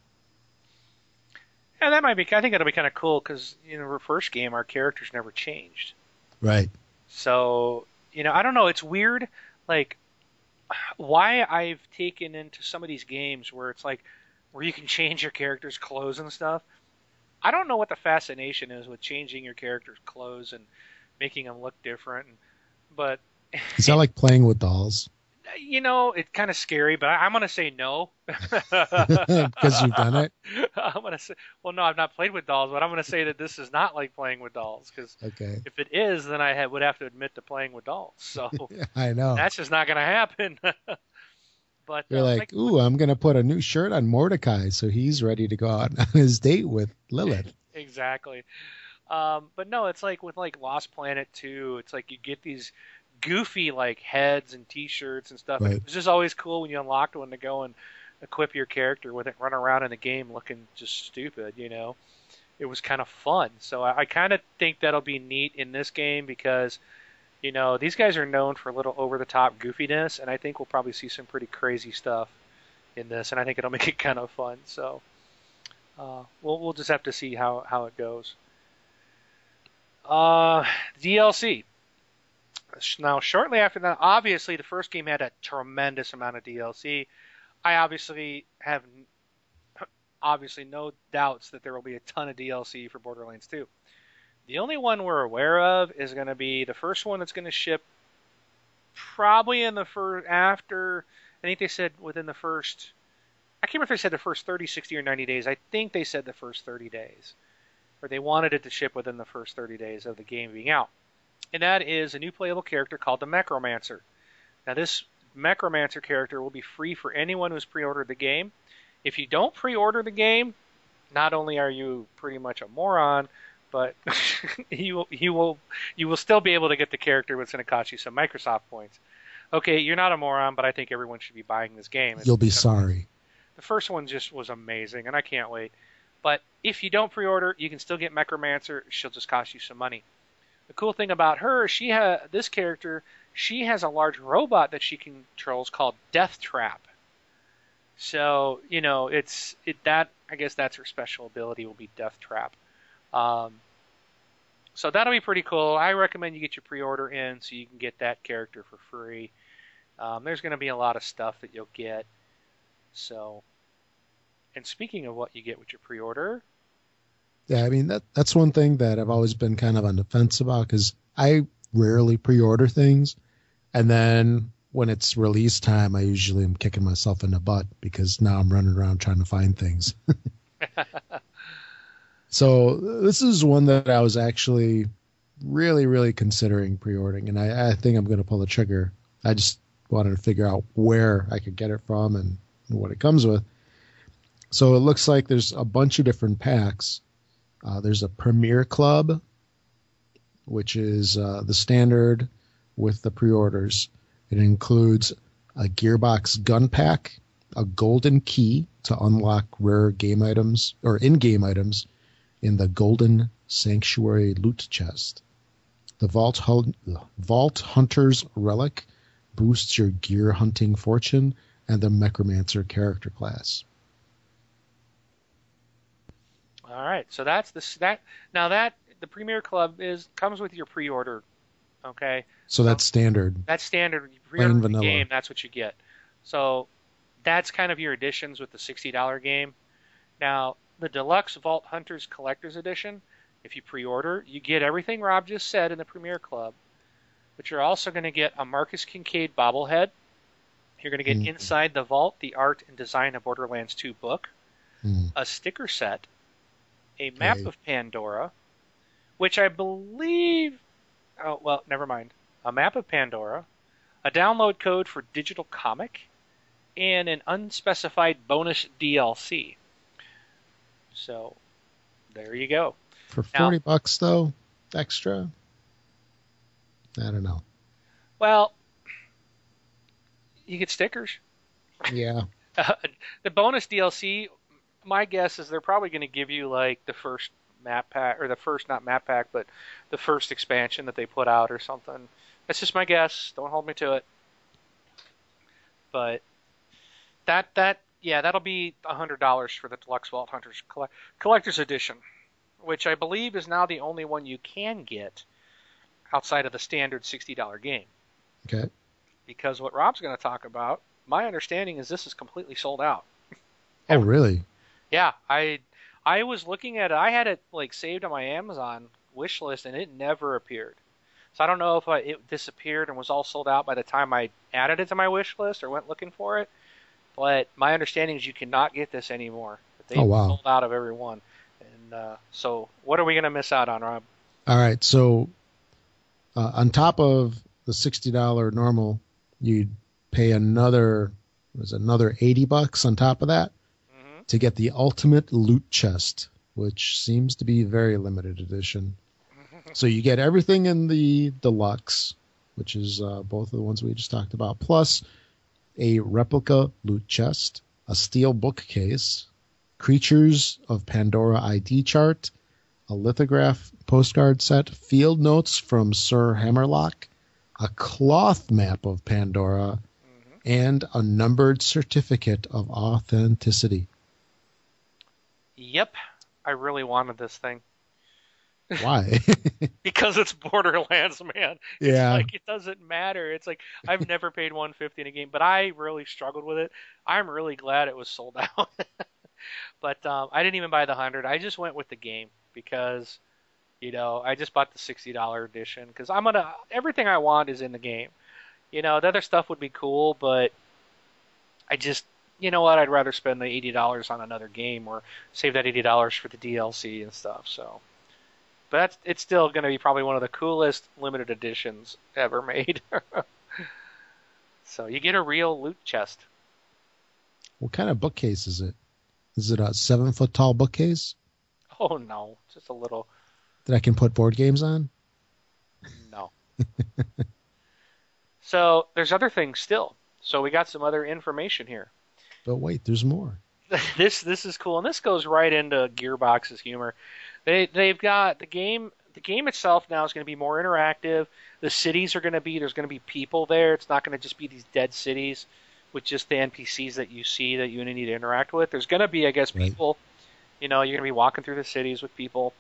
Yeah, that might be. I think that'll be kind of cool because in the first game, our characters never changed. Right. So you know, I don't know. It's weird, like why I've taken into some of these games where it's like where you can change your character's clothes and stuff. I don't know what the fascination is with changing your character's clothes and making them look different, but is that like playing with dolls? you know, it's kind of scary, but I, am going to say no. Because you've done it? I'm going to say, well, no, I've not played with dolls, but I'm going to say that this is not like playing with dolls. Because okay. if it is, then I would have to admit to playing with dolls. So I know. That's just not going to happen. but You're uh, like, like, ooh, I'm going to put a new shirt on Mordecai so he's ready to go out on his date with Lilith. exactly. Um, but no, it's like with like Lost Planet 2, it's like you get these goofy like heads and T-shirts and stuff. Right. It was just always cool when you unlocked one to go and equip your character with it, run around in the game looking just stupid. You know, it was kind of fun. So I, I kind of think that'll be neat in this game because you know these guys are known for a little over-the-top goofiness, and I think we'll probably see some pretty crazy stuff in this, and I think it'll make it kind of fun. So uh, we'll we'll just have to see how how it goes. Uh, DLC. Now, shortly after that, obviously the first game had a tremendous amount of DLC. I obviously have obviously no doubts that there will be a ton of DLC for Borderlands 2. The only one we're aware of is going to be the first one that's going to ship probably in the first after I think they said within the first I can't remember if they said the first 30, 60 or 90 days. I think they said the first 30 days. Or they wanted it to ship within the first 30 days of the game being out and that is a new playable character called the Mechromancer. Now, this Mechromancer character will be free for anyone who's pre-ordered the game. If you don't pre-order the game, not only are you pretty much a moron, but you will, you will you will still be able to get the character, which going to cost you some Microsoft points. Okay, you're not a moron, but I think everyone should be buying this game. You'll be sorry. The first one just was amazing, and I can't wait. But if you don't pre-order, you can still get Mechromancer. She'll just cost you some money. The cool thing about her, she ha this character, she has a large robot that she controls called Death Trap. So you know, it's it that I guess that's her special ability will be Death Trap. Um, so that'll be pretty cool. I recommend you get your pre-order in so you can get that character for free. Um, there's going to be a lot of stuff that you'll get. So, and speaking of what you get with your pre-order, yeah, I mean that that's one thing that I've always been kind of on the fence about because I rarely pre-order things, and then when it's release time, I usually am kicking myself in the butt because now I'm running around trying to find things. so this is one that I was actually really, really considering pre-ordering, and I, I think I'm going to pull the trigger. I just wanted to figure out where I could get it from and what it comes with. So it looks like there's a bunch of different packs uh, there's a Premier Club, which is uh, the standard with the pre-orders. It includes a Gearbox gun pack, a golden key to unlock rare game items or in-game items, in the Golden Sanctuary loot chest. The Vault, Hun- Vault Hunter's Relic boosts your gear hunting fortune and the Necromancer character class. All right, so that's the that now that the Premier Club is comes with your pre-order. Okay, So that's standard. that's standard. You pre-order the vanilla. game, that's what you get. So that's kind of your additions with the sixty dollar game. Now the Deluxe Vault Hunters Collector's Edition, if you pre-order, you get everything Rob just said in the Premier Club, but you're also going to get a Marcus Kincaid bobblehead. You're going to get Mhm. inside the vault the art and design of Borderlands 2 book, Hmm. a sticker set, a map of Pandora, which I believe. Oh, well, never mind. A map of Pandora, a download code for digital comic, and an unspecified bonus DLC. So, there you go. For Now- 40 bucks, though, extra? I don't know. Well, you get stickers. Yeah. the bonus DLC, my guess is they're probably going to give you like the first map pack or the first not map pack, but the first expansion that they put out or something. That's just my guess. Don't hold me to it. But that that yeah, that'll be a hundred dollars for the Deluxe Vault Hunters Colle- Collector's Edition, which I believe is now the only one you can get outside of the standard sixty dollar game Okay. because what Rob's going to talk about, my understanding is this is completely sold out. Oh, really? Yeah, I I was looking at it. I had it like saved on my Amazon wish list, and it never appeared. So I don't know if I, it disappeared and was all sold out by the time I added it to my wish list or went looking for it. But my understanding is you cannot get this anymore. They Oh, wow. sold out of every one. And uh, so, what are we going to miss out on, Rob? All right. So, uh, on top of the $60 normal, you'd pay another, was another 80 bucks on top of that to get the ultimate loot chest, which seems to be very limited edition. So you get everything in the deluxe, which is uh, both of the ones we just talked about, plus a replica loot chest, a steel bookcase, creatures of Pandora ID chart, a lithograph postcard set, field notes from Sir Hammerlock, a cloth map of Pandora, and a numbered certificate of authenticity. Yep, I really wanted this thing Why? because it's Borderlands, man. yeah. like it doesn't matter. It's like I've never paid 150 in a game, but I really struggled with it. I'm really glad it was sold out. but um, I didn't even buy the hundred. I just went with the game because you know I just bought the sixty dollar edition because I'm gonna everything I want is in the game. You know the other stuff would be cool, but I just you know what I'd rather spend the eighty dollars on another game or save that eighty dollars for the DLC and stuff. So. But that's, it's still going to be probably one of the coolest limited editions ever made. so you get a real loot chest. What kind of bookcase is it? Is it a seven foot tall bookcase Oh no, just a little. that I can put board games on? No. so there's other things still. So we got some other information here. But wait, there's more. this this is cool, and this goes right into Gearbox's humor. They they've got the game. The game itself now is going to be more interactive. The cities are going to be there's going to be people there. It's not going to just be these dead cities with just the NPCs that you see that you need to interact with. There's going to be, I guess, Right. people. You know, you're going to be walking through the cities with people.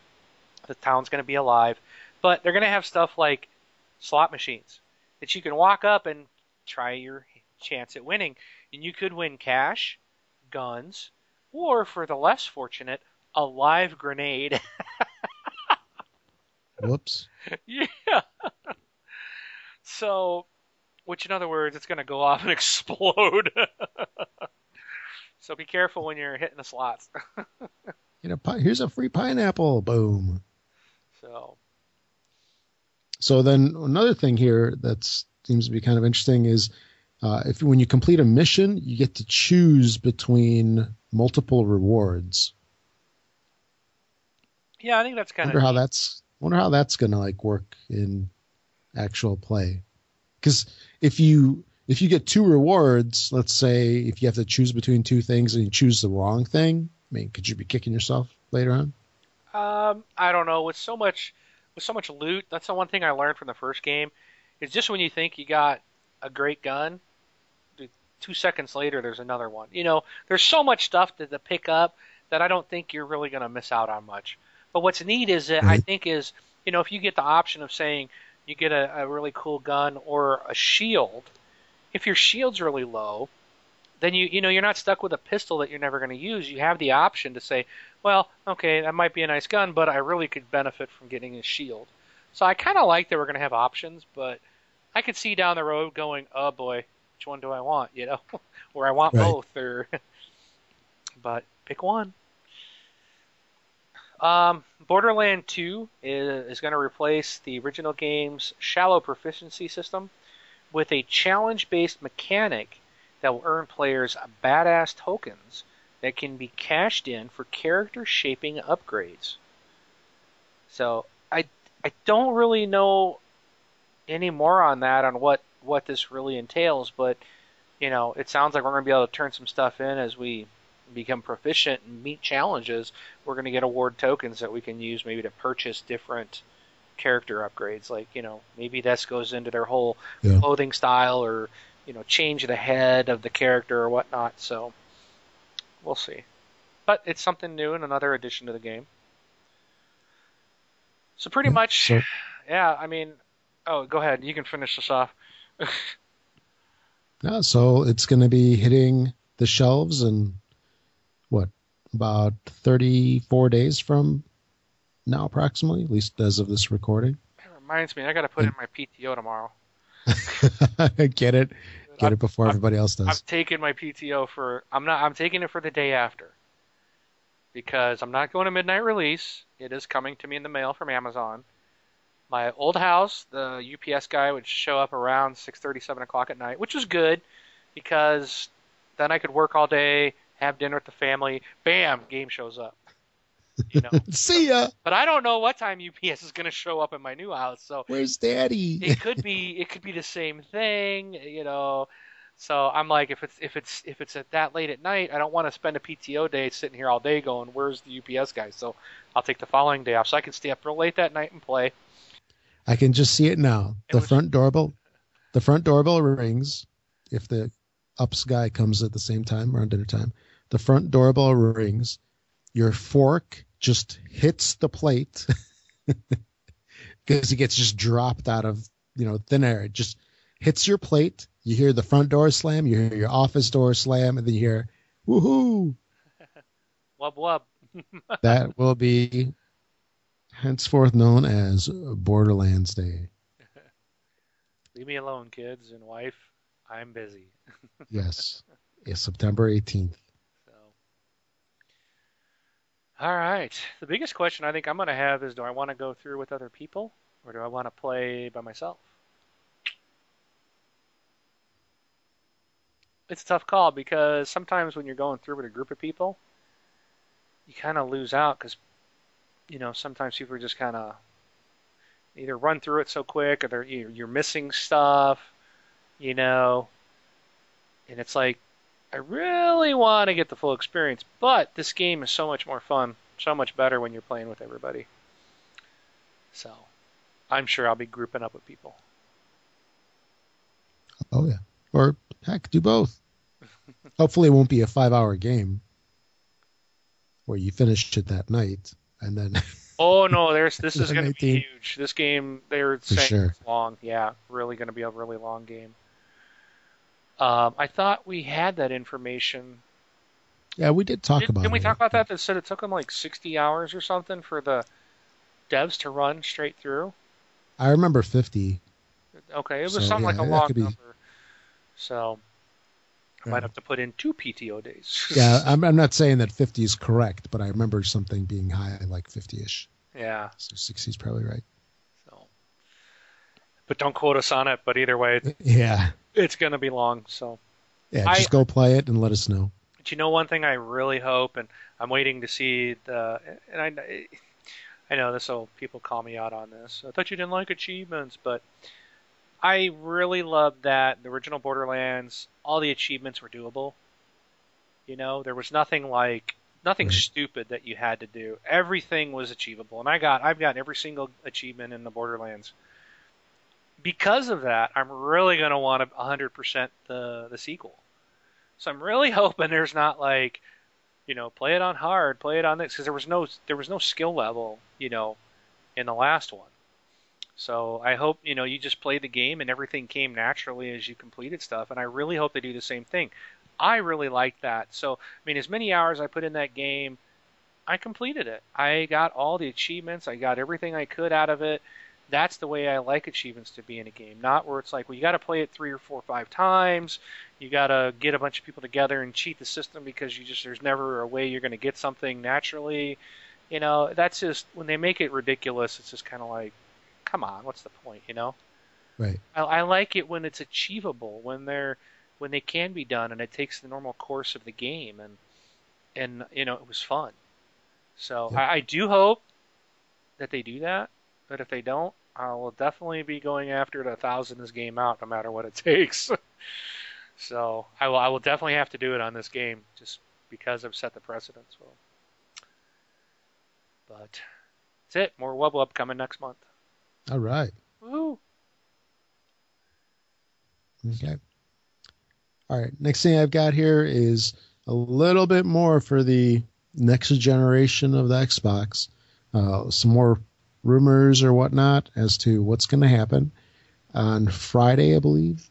The town's going to be alive, but they're going to have stuff like slot machines that you can walk up and try your chance at winning, and you could win cash, guns, or for the less fortunate, a live grenade. Whoops. yeah. So, which in other words, it's going to go off and explode. so be careful when you're hitting the slots. You know, here's a free pineapple. Boom. so, So then another thing here that seems to be kind of interesting is uh, if when you complete a mission, you get to choose between multiple rewards. yeah, I think that's kind Wonder of how that's wonder how that's gonna like work in actual play. Because if you if you get two rewards, let's say if you have to choose between two things and you choose the wrong thing, I mean, could you be kicking yourself later on? Um, I don't know. With so much, with so much loot, that's the one thing I learned from the first game. Is just when you think you got a great gun, two seconds later there's another one. You know, there's so much stuff to, to pick up that I don't think you're really going to miss out on much. But what's neat is that I mm-hmm. think is, you know, if you get the option of saying you get a, a really cool gun or a shield, if your shield's really low, then you you know you're not stuck with a pistol that you're never going to use. You have the option to say, well, okay, that might be a nice gun, but I really could benefit from getting a shield. So I kind of like that we're going to have options, but I could see down the road going, oh boy, which one do I want? You know, or I want right. both, or but pick one. Um, Borderland 2 is, is going to replace the original game's shallow proficiency system with a challenge-based mechanic that will earn players badass tokens that can be cashed in for character shaping upgrades. So I I don't really know any more on that on what what this really entails, but you know, it sounds like we're going to be able to turn some stuff in as we become proficient and meet challenges. We're going to get award tokens that we can use maybe to purchase different character upgrades. Like, you know, maybe this goes into their whole yeah. clothing style or, you know, change the head of the character or whatnot. So we'll see. But it's something new and another addition to the game. So pretty much, yeah, I mean, oh, go ahead. You can finish this off. yeah, so it's going to be hitting the shelves in what about 34 days from now, approximately, at least as of this recording. It reminds me, I got to put in my PTO tomorrow. Get it, get I'm, it before I'm, everybody else does. I'm taking my PTO for. I'm not. I'm taking it for the day after because I'm not going to midnight release. It is coming to me in the mail from Amazon my old house, the UPS guy would show up around 6:30, 7 o'clock at night, which was good because then I could work all day, have dinner with the family. Bam, game shows up. You know. See ya. But I don't know what time UPS is going to show up in my new house. So where's Daddy? it could be it could be the same thing. You know. So I'm like, if it's if it's if it's at that late at night, I don't want to spend a PTO day sitting here all day going, "Where's the UPS guy?" So I'll take the following day off, so I can stay up real late that night and play. I can just see it now. The front doorbell, the front doorbell rings. If the ups guy comes at the same time around dinner time, the front doorbell rings. Your fork just hits the plate because it gets just dropped out of you know thin air. It just hits your plate. You hear the front door slam. You hear your office door slam, and then you hear woohoo. wub wub. that will be henceforth known as Borderlands Day. Leave me alone, kids and wife. I'm busy. yes. It's September 18th. So. All right. The biggest question I think I'm going to have is do I want to go through with other people or do I want to play by myself? It's a tough call because sometimes when you're going through with a group of people, you kind of lose out because you know, sometimes people are just kind of either run through it so quick or they're, you're missing stuff, you know, and it's like, I really want to get the full experience, but this game is so much more fun, so much better when you're playing with everybody. So, I'm sure I'll be grouping up with people. Oh yeah, or heck, do both. Hopefully, it won't be a five-hour game where you finish it that night and then. oh no, there's this is going to be huge. This game they're For saying sure. it's long. Yeah, really going to be a really long game. Um, I thought we had that information. Yeah, we did talk did, about. Didn't we talk about that? That said it took them like 60 hours or something for the devs to run straight through. I remember 50. Okay, it was so, something yeah, like a long be... number. So I might have to put in two PTO days. yeah, I'm, I'm not saying that 50 is correct, but I remember something being high, like 50-ish. Yeah. So 60 is probably right. So, but don't quote us on it. But either way, yeah, it's going to be long. So yeah, just I, go play it and let us know. But you know, one thing I really hope, and I'm waiting to see the, and I, I know this will people call me out on this. I thought you didn't like achievements, but I really loved that the original Borderlands, all the achievements were doable. You know, there was nothing like nothing Right. stupid that you had to do. Everything was achievable, and I got I've got every single achievement in the Borderlands. Because of that, I'm really gonna want to 100% the the sequel. So I'm really hoping there's not like, you know, play it on hard, play it on this, because there was no there was no skill level, you know, in the last one. So I hope you know you just played the game and everything came naturally as you completed stuff, and I really hope they do the same thing. I really like that. So I mean, as many hours I put in that game, I completed it. I got all the achievements. I got everything I could out of it. That's the way I like achievements to be in a game, not where it's like, well, you got to play it three or four or five times. You got to get a bunch of people together and cheat the system because you just there's never a way you're going to get something naturally. You know, that's just when they make it ridiculous. It's just kind of like, come on, what's the point? You know. Right. I, I like it when it's achievable, when they're when they can be done, and it takes the normal course of the game, and and you know it was fun. So Yep. I, I do hope that they do that, but if they don't, I will definitely be going after it a thousand this game out, no matter what it takes. so I will I will definitely have to do it on this game, just because I've set the precedent. So, but that's it. More Wub Wub coming next month. All right. Woo! Okay. All right. Next thing I've got here is a little bit more for the next generation of the Xbox. Uh, some more rumors or whatnot as to what's going to happen on Friday, I believe.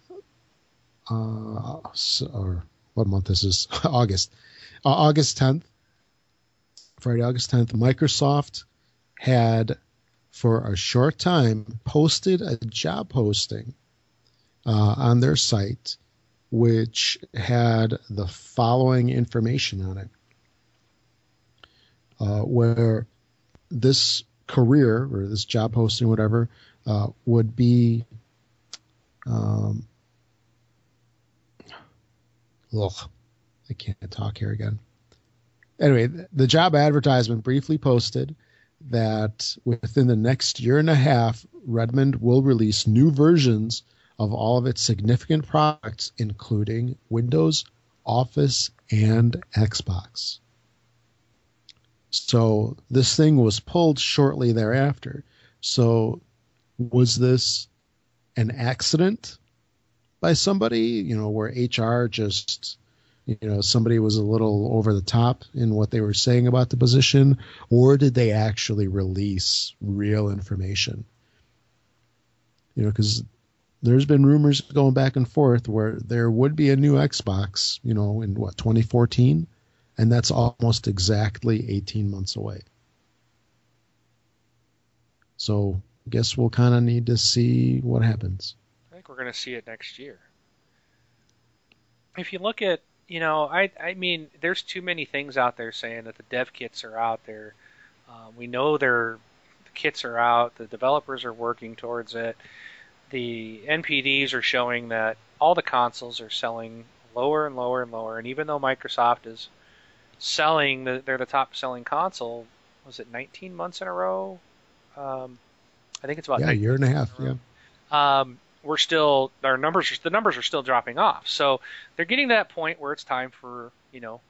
Uh, so- or what month this is? August. Uh, August 10th. Friday, August 10th. Microsoft had, for a short time, posted a job posting uh, on their site, which had the following information on it, uh, where this career or this job posting, whatever, uh, would be. Um, ugh, I can't talk here again. Anyway, the job advertisement briefly posted that within the next year and a half, Redmond will release new versions of all of its significant products, including Windows, Office, and Xbox. So this thing was pulled shortly thereafter. So was this an accident by somebody, you know, where HR just, you know, somebody was a little over the top in what they were saying about the position, or did they actually release real information? You know, because there's been rumors going back and forth where there would be a new Xbox, you know, in what 2014, and that's almost exactly 18 months away. So, I guess we'll kind of need to see what happens. I think we're going to see it next year. If you look at, you know, I I mean, there's too many things out there saying that the dev kits are out there. Uh, we know they're the kits are out. The developers are working towards it. The NPDs are showing that all the consoles are selling lower and lower and lower. And even though Microsoft is selling, the, they're the top selling console. Was it 19 months in a row? Um, I think it's about Yeah, a year and a half. Yeah. um, we're still our numbers the numbers are still dropping off. So they're getting to that point where it's time for you know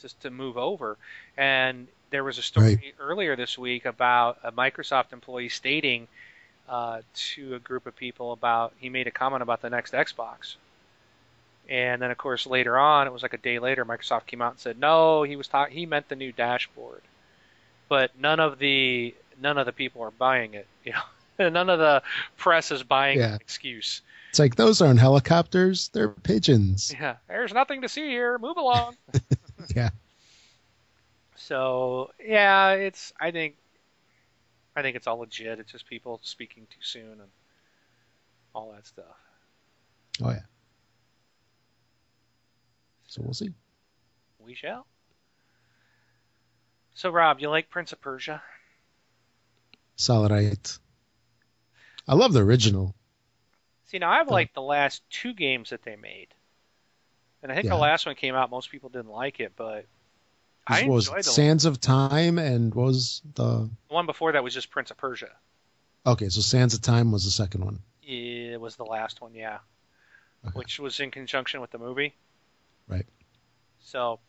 just to move over. And there was a story Right. earlier this week about a Microsoft employee stating uh, to a group of people about he made a comment about the next Xbox. And then of course later on, it was like a day later, Microsoft came out and said no, he was talking he meant the new dashboard. But none of the none of the people are buying it, you know. None of the press is buying Yeah. an excuse. It's like those aren't helicopters; they're pigeons. Yeah, there's nothing to see here. Move along. Yeah. So yeah, it's. I think. I think it's all legit. It's just people speaking too soon and all that stuff. Oh yeah. So we'll see. We shall. So Rob, you like Prince of Persia? Solid right. I love the original. See, now I've liked the last two games that they made, and I think Yeah. the last one came out. Most people didn't like it, but I was enjoyed the Sands of Time and was the The one before that was just Prince of Persia. okay? So Sands of Time was the second one. It was the last one, yeah. Okay. Which was in conjunction with the movie. Right. So,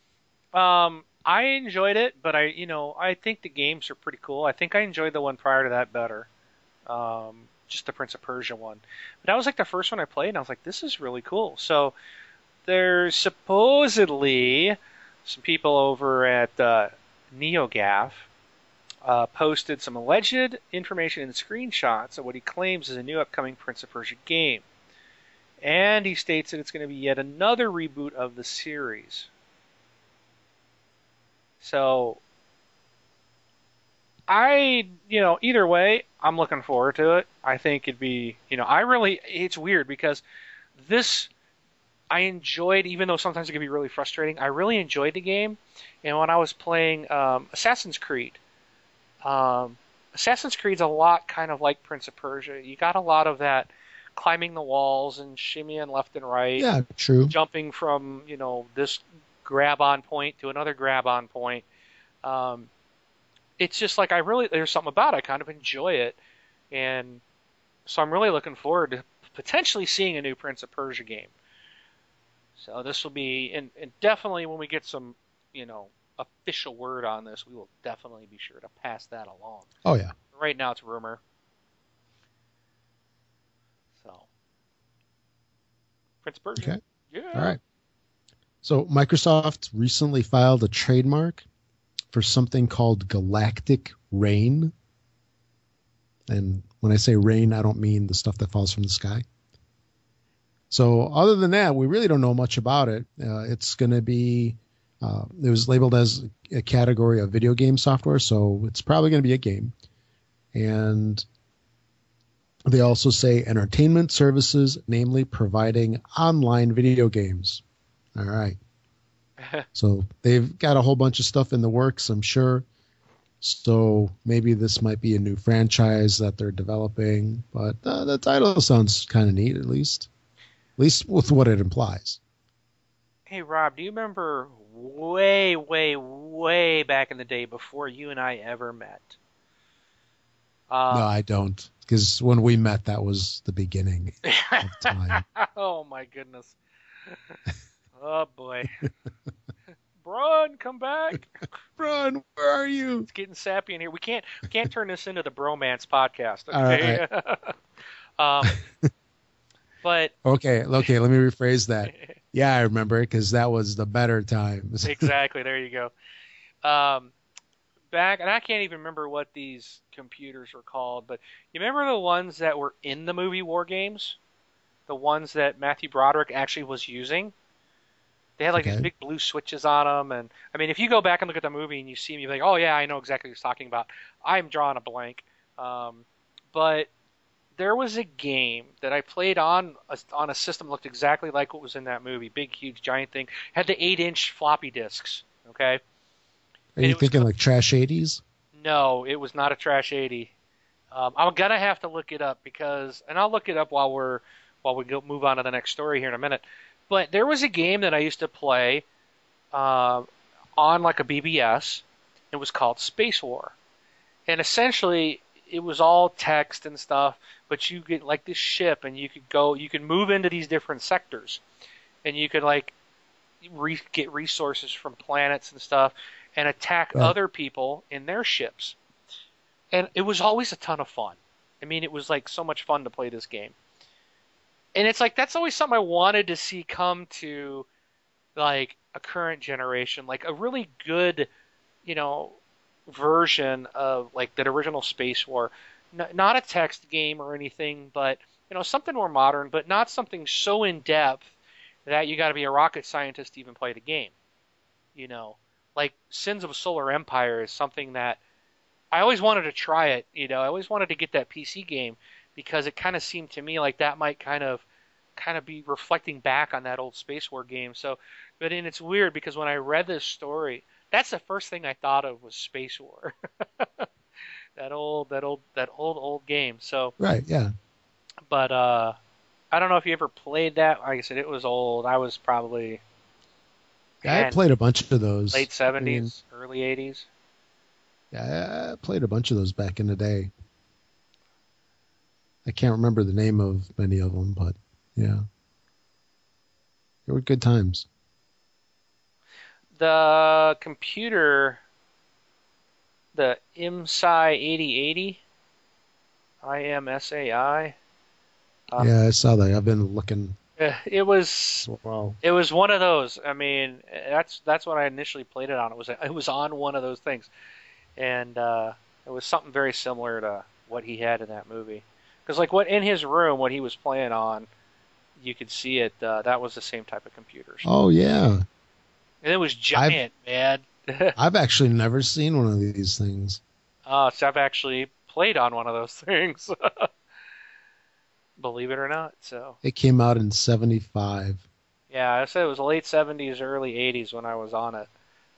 um, I enjoyed it, but I, you know, I think the games are pretty cool. I think I enjoyed the one prior to that better. Um, just the Prince of Persia one. But that was like the first one I played, and I was like, this is really cool. So there's supposedly some people over at uh, NeoGAF uh, posted some alleged information and screenshots of what he claims is a new upcoming Prince of Persia game. And he states that it's going to be yet another reboot of the series. So, I, you know, either way, I'm looking forward to it. I think it'd be, you know, I really, it's weird because this, I enjoyed, even though sometimes it can be really frustrating, I really enjoyed the game. And when I was playing um, Assassin's Creed, um, Assassin's Creed's a lot kind of like Prince of Persia. You got a lot of that climbing the walls and shimmying left and right. Yeah, true. Jumping from you know this grab on point to another grab on point. Um, it's just like I really there's something about it. I kind of enjoy it, and so I'm really looking forward to potentially seeing a new Prince of Persia game. So this will be, and, and definitely when we get some, you know, official word on this, we will definitely be sure to pass that along. Oh yeah. Right now it's rumor. So Prince of Persia. Okay. Yeah. All right. So Microsoft recently filed a trademark for something called Galactic Reign. And when I say reign, I don't mean the stuff that falls from the sky. So other than that, we really don't know much about it. Uh, it's going to be uh, it was labeled as a category of video game software, so it's probably going to be a game. And they also say entertainment services, namely providing online video games. All right. so they've got a whole bunch of stuff in the works, I'm sure. So maybe this might be a new franchise that they're developing, but uh, the title sounds kind of neat, at least, at least with what it implies. Hey Rob, do you remember way, way, way back in the day before you and I ever met. Um, no, I don't. Because when we met, that was the beginning of time. oh my goodness. oh boy. Braun, come back. Braun, where are you? It's getting sappy in here. We can't we can't turn this into the bromance podcast. Okay. um, but okay, okay. Let me rephrase that. Yeah, I remember because that was the better times. exactly. There you go. Um, back, and I can't even remember what these computers were called, but you remember the ones that were in the movie War Games? The ones that Matthew Broderick actually was using? They had like okay. these big blue switches on them, and I mean, if you go back and look at the movie and you see me, you're like, oh yeah, I know exactly what he's talking about. I'm drawing a blank, um, but there was a game that I played on a, on a system looked exactly like what was in that movie. Big, huge, giant thing. Had the eight inch floppy disks. Okay. Are and you thinking was, like Trash 80s? No, it was not a Trash 80. Um, I'm gonna have to look it up because, and I'll look it up while we're while we go move on to the next story here in a minute. But there was a game that I used to play uh, on like a BBS. It was called Spacewar, and essentially it was all text and stuff, but you get like this ship and you could go, you could move into these different sectors, and you could like re- get resources from planets and stuff, and attack right. other people in their ships. And it was always a ton of fun. I mean, it was like so much fun to play this game. And it's like that's always something I wanted to see come to like a current generation, like a really good, you know, version of like that original Spacewar. N- not a text game or anything, but you know something more modern, but not something so in depth that you got to be a rocket scientist to even play the game. You know, like Sins of a Solar Empire is something that I always wanted to try it. You know, I always wanted to get that PC game because it kind of seemed to me like that might kind of kind of be reflecting back on that old Space War game. So, but and it's weird because when I read this story, that's the first thing I thought of was Space War. that old, that old, that old, old game. So right, yeah. But uh, I don't know if you ever played that. Like I said, it was old. I was probably. Yeah, I played a bunch of those. Late seventies, I mean, early eighties. Yeah, I played a bunch of those back in the day. I can't remember the name of many of them, but yeah, they were good times the computer, the IMSI 8080, IMSAI. Uh, yeah, I saw that. I've been looking. It was Wow. it was one of those. I mean, that's that's what I initially played it on. It was it was on one of those things, and uh, it was something very similar to what he had in that movie. Because like what in his room, what he was playing on, you could see it. Uh, that was the same type of computer, Oh yeah. and it was giant, man. I've actually never seen one of these things. Uh, so I've actually played on one of those things. Believe it or not. So It came out in '75. yeah, I said it was late '70s, early '80s when I was on it,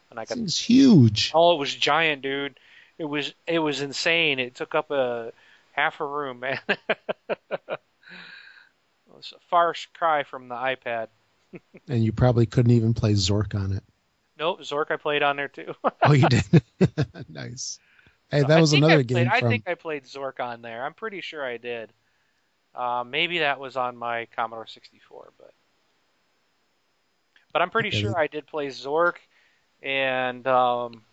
and I got Thing's huge. Oh, it was giant, dude. It was it was insane. It took up a half a room, man. it was a far cry from the iPad. And you probably couldn't even play Zork on it. Nope, Zork I played on there too. Oh, you did. nice. Hey, that was another I played, game I think I played Zork on there. I'm pretty sure I did. Uh, maybe that was on my Commodore 64, but but I'm pretty Okay. sure I did play Zork and um,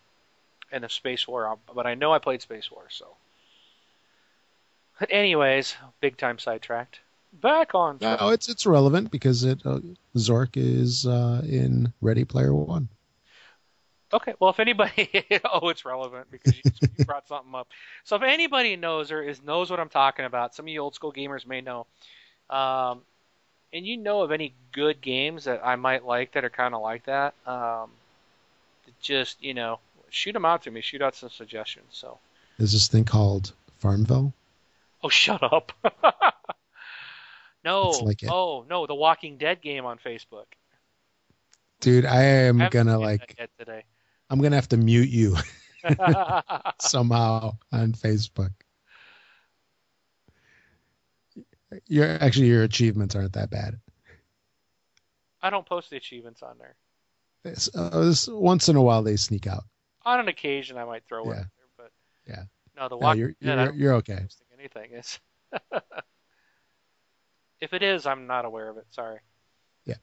and the Space War. But I know I played Space War. So, but anyways, big time sidetracked. Back on. track. No, it's it's relevant because it uh, Zork is uh, in Ready Player One. Okay, well, if anybody, oh, it's relevant because you, you brought something up. So if anybody knows or is knows what I'm talking about, some of you old school gamers may know, um, and you know of any good games that I might like that are kind of like that, um, just you know, shoot them out to me. Shoot out some suggestions. So, There's this thing called Farmville. oh, shut up. no, like oh no, the Walking Dead game on Facebook. Dude, I am I gonna like today. I'm gonna have to mute you somehow on Facebook. Your actually your achievements aren't that bad. I don't post the achievements on there. Uh, once in a while they sneak out. on an occasion I might throw it Yeah. in there, but Yeah. no, the No, you're you're, you're okay. Anything is. if it is, I'm not aware of it. Sorry. Yeah.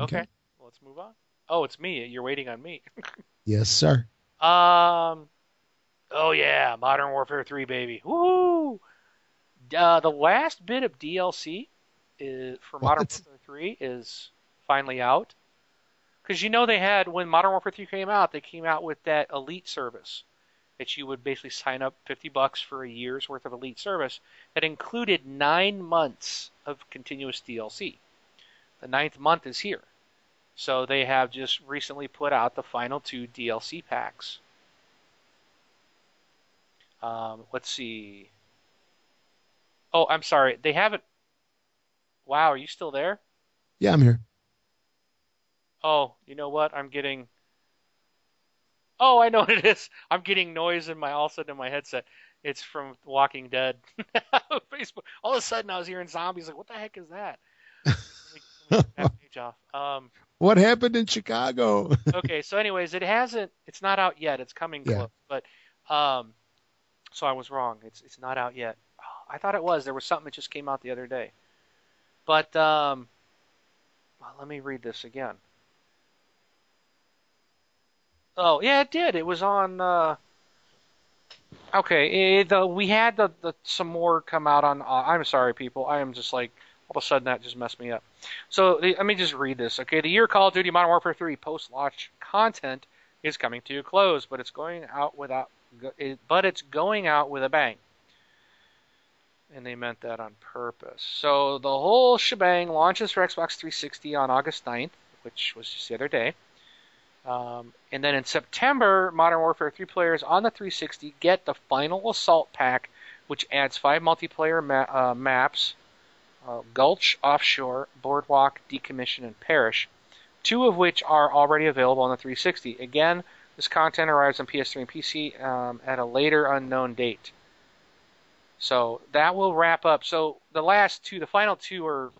Okay. Okay. Well, let's move on. Oh, it's me. You're waiting on me. Yes, sir. Um. Oh yeah, Modern Warfare 3, baby. Woo! Uh, the last bit of DLC is, for Modern What? Warfare 3 is finally out. Because you know they had when Modern Warfare 3 came out, they came out with that Elite service that you would basically sign up 50 bucks for a year's worth of Elite service that included nine months of continuous DLC. The ninth month is here. So they have just recently put out the final two DLC packs. Um, let's see. Oh, I'm sorry. They haven't. Wow, are you still there? Yeah, I'm here. Oh, you know what? I'm getting. Oh, I know what it is. I'm getting noise in my all of a sudden in my headset. It's from Walking Dead. Facebook. All of a sudden, I was hearing zombies. Like, what the heck is that? Let me- let me get that page off. Um, What happened in Chicago? okay, so anyways, it hasn't. It's not out yet. It's coming Yeah. close, but um, so I was wrong. It's it's not out yet. Oh, I thought it was. There was something that just came out the other day, but um, well, let me read this again. Oh yeah, it did. It was on. Uh, okay, it, the, we had the, the some more come out on. Uh, I'm sorry, people. I am just like all of a sudden that just messed me up. So the, let me just read this. Okay, the year Call of Duty Modern Warfare 3 post-launch content is coming to a close, but it's going out without. it- But it's going out with a bang. And they meant that on purpose. So the whole shebang launches for Xbox 360 on August 9th, which was just the other day. Um, and then in September, Modern Warfare 3 players on the 360 get the final Assault Pack, which adds five multiplayer ma- uh, maps uh, Gulch, Offshore, Boardwalk, Decommission, and Parish, two of which are already available on the 360. Again, this content arrives on PS3 and PC um, at a later unknown date. So that will wrap up. So the last two, the final two, are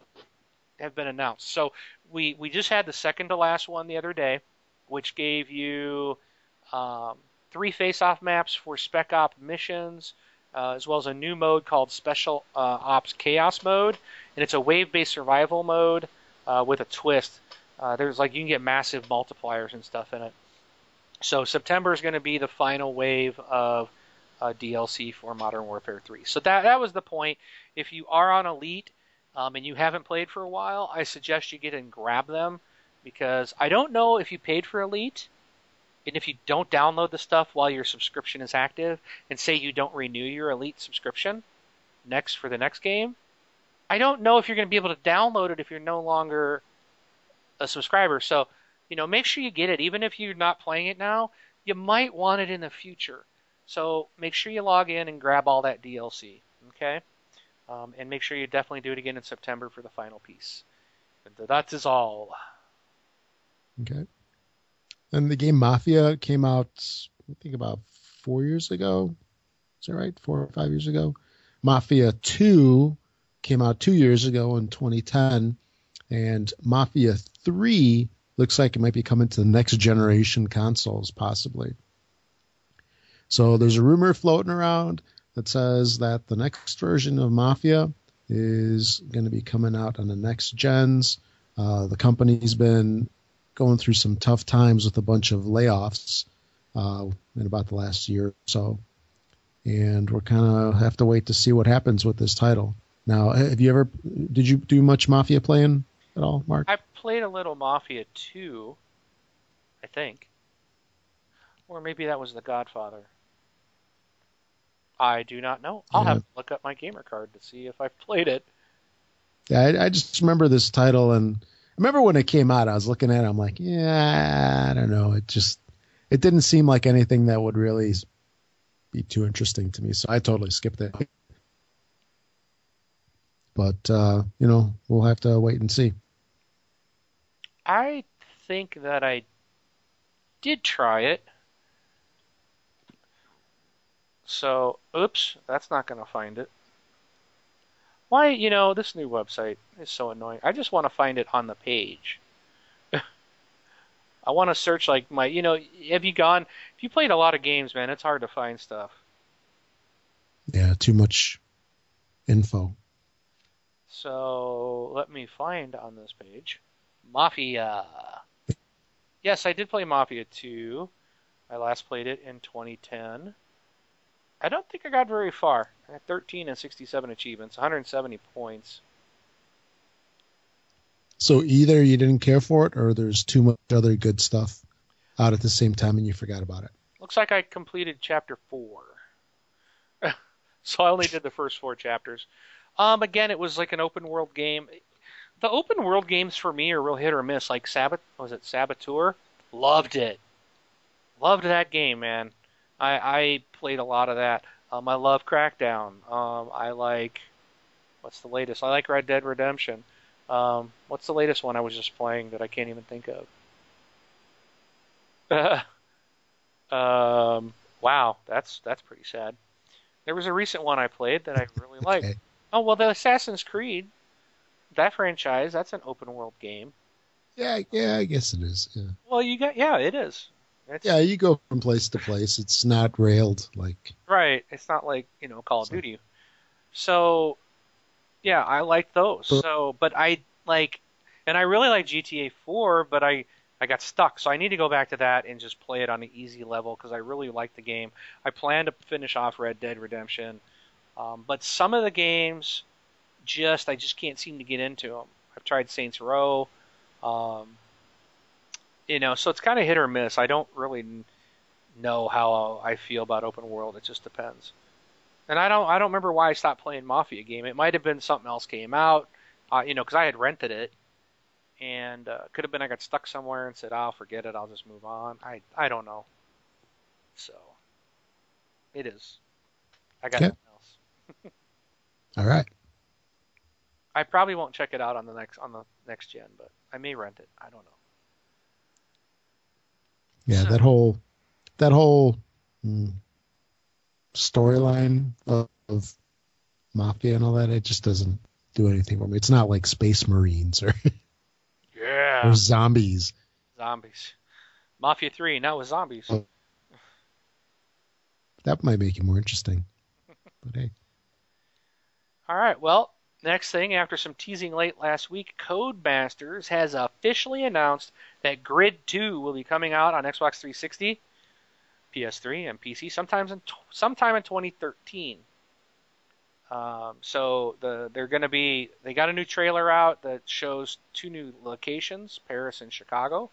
have been announced. So we we just had the second to last one the other day, which gave you um, three face-off maps for Spec Op missions, uh, as well as a new mode called Special uh, Ops Chaos Mode, and it's a wave-based survival mode uh, with a twist. Uh, there's like you can get massive multipliers and stuff in it. So September is going to be the final wave of uh, DLC for Modern Warfare 3. So that that was the point. If you are on Elite um, and you haven't played for a while, I suggest you get and grab them because I don't know if you paid for Elite and if you don't download the stuff while your subscription is active and say you don't renew your Elite subscription next for the next game, I don't know if you're going to be able to download it if you're no longer a subscriber. So, you know, make sure you get it even if you're not playing it now. You might want it in the future. So make sure you log in and grab all that DLC, okay? Um, and make sure you definitely do it again in September for the final piece. And that is all. Okay. And the game Mafia came out, I think, about four years ago. Is that right? Four or five years ago. Mafia 2 came out two years ago in 2010. And Mafia 3 looks like it might be coming to the next generation consoles, possibly. So there's a rumor floating around that says that the next version of Mafia is going to be coming out on the next gens. Uh, the company's been going through some tough times with a bunch of layoffs uh, in about the last year or so, and we're kind of have to wait to see what happens with this title. Now, have you ever did you do much Mafia playing at all, Mark? I played a little Mafia 2, I think, or maybe that was The Godfather. I do not know. I'll yeah. have to look up my gamer card to see if I've played it. Yeah, I, I, just remember this title, and remember when it came out. I was looking at it. I'm like, yeah, I don't know. It just it didn't seem like anything that would really be too interesting to me, so I totally skipped it. But uh, you know, we'll have to wait and see. I think that I did try it. So, oops, that's not going to find it. Why, you know, this new website is so annoying. I just want to find it on the page. I want to search like my, you know, have you gone, if you played a lot of games, man, it's hard to find stuff. Yeah, too much info. So, let me find on this page. Mafia. Yes, I did play Mafia 2. I last played it in 2010. I don't think I got very far. I had 13 and 67 achievements, 170 points. So either you didn't care for it, or there's too much other good stuff out at the same time, and you forgot about it. Looks like I completed chapter four. so I only did the first four chapters. Um, again, it was like an open world game. The open world games for me are real hit or miss. Like Sabbat, was it Saboteur? Loved it. Loved that game, man. I, I played a lot of that. Um, I love Crackdown. Um, I like what's the latest? I like Red Dead Redemption. Um, what's the latest one I was just playing that I can't even think of? um, wow, that's that's pretty sad. There was a recent one I played that I really liked. Okay. Oh well, the Assassin's Creed, that franchise, that's an open world game. Yeah, yeah, I guess it is. Yeah. Well, you got yeah, it is. It's, yeah, you go from place to place. It's not railed like right. It's not like you know Call of. Duty. So, yeah, I like those. So, but I like, and I really like GTA 4, but I I got stuck. So I need to go back to that and just play it on an easy level because I really like the game. I plan to finish off Red Dead Redemption, um, but some of the games, just I just can't seem to get into them. I've tried Saints Row. Um, you know, so it's kind of hit or miss. I don't really know how I feel about open world. It just depends. And I don't I don't remember why I stopped playing Mafia game. It might have been something else came out, uh, you know, because I had rented it, and uh, could have been I got stuck somewhere and said, "I'll oh, forget it. I'll just move on." I I don't know. So it is. I got okay. nothing else. All right. I probably won't check it out on the next on the next gen, but I may rent it. I don't know. Yeah, that whole that whole mm, storyline of, of, mafia and all that, it just doesn't do anything for me. It's not like Space Marines or yeah or zombies. Zombies. Mafia Three now with zombies. Oh. That might make it more interesting. But hey. All right. Well, Next thing, after some teasing late last week, Codemasters has officially announced that Grid 2 will be coming out on Xbox 360, PS3, and PC sometime in sometime in 2013. Um, so the they're going to be they got a new trailer out that shows two new locations, Paris and Chicago.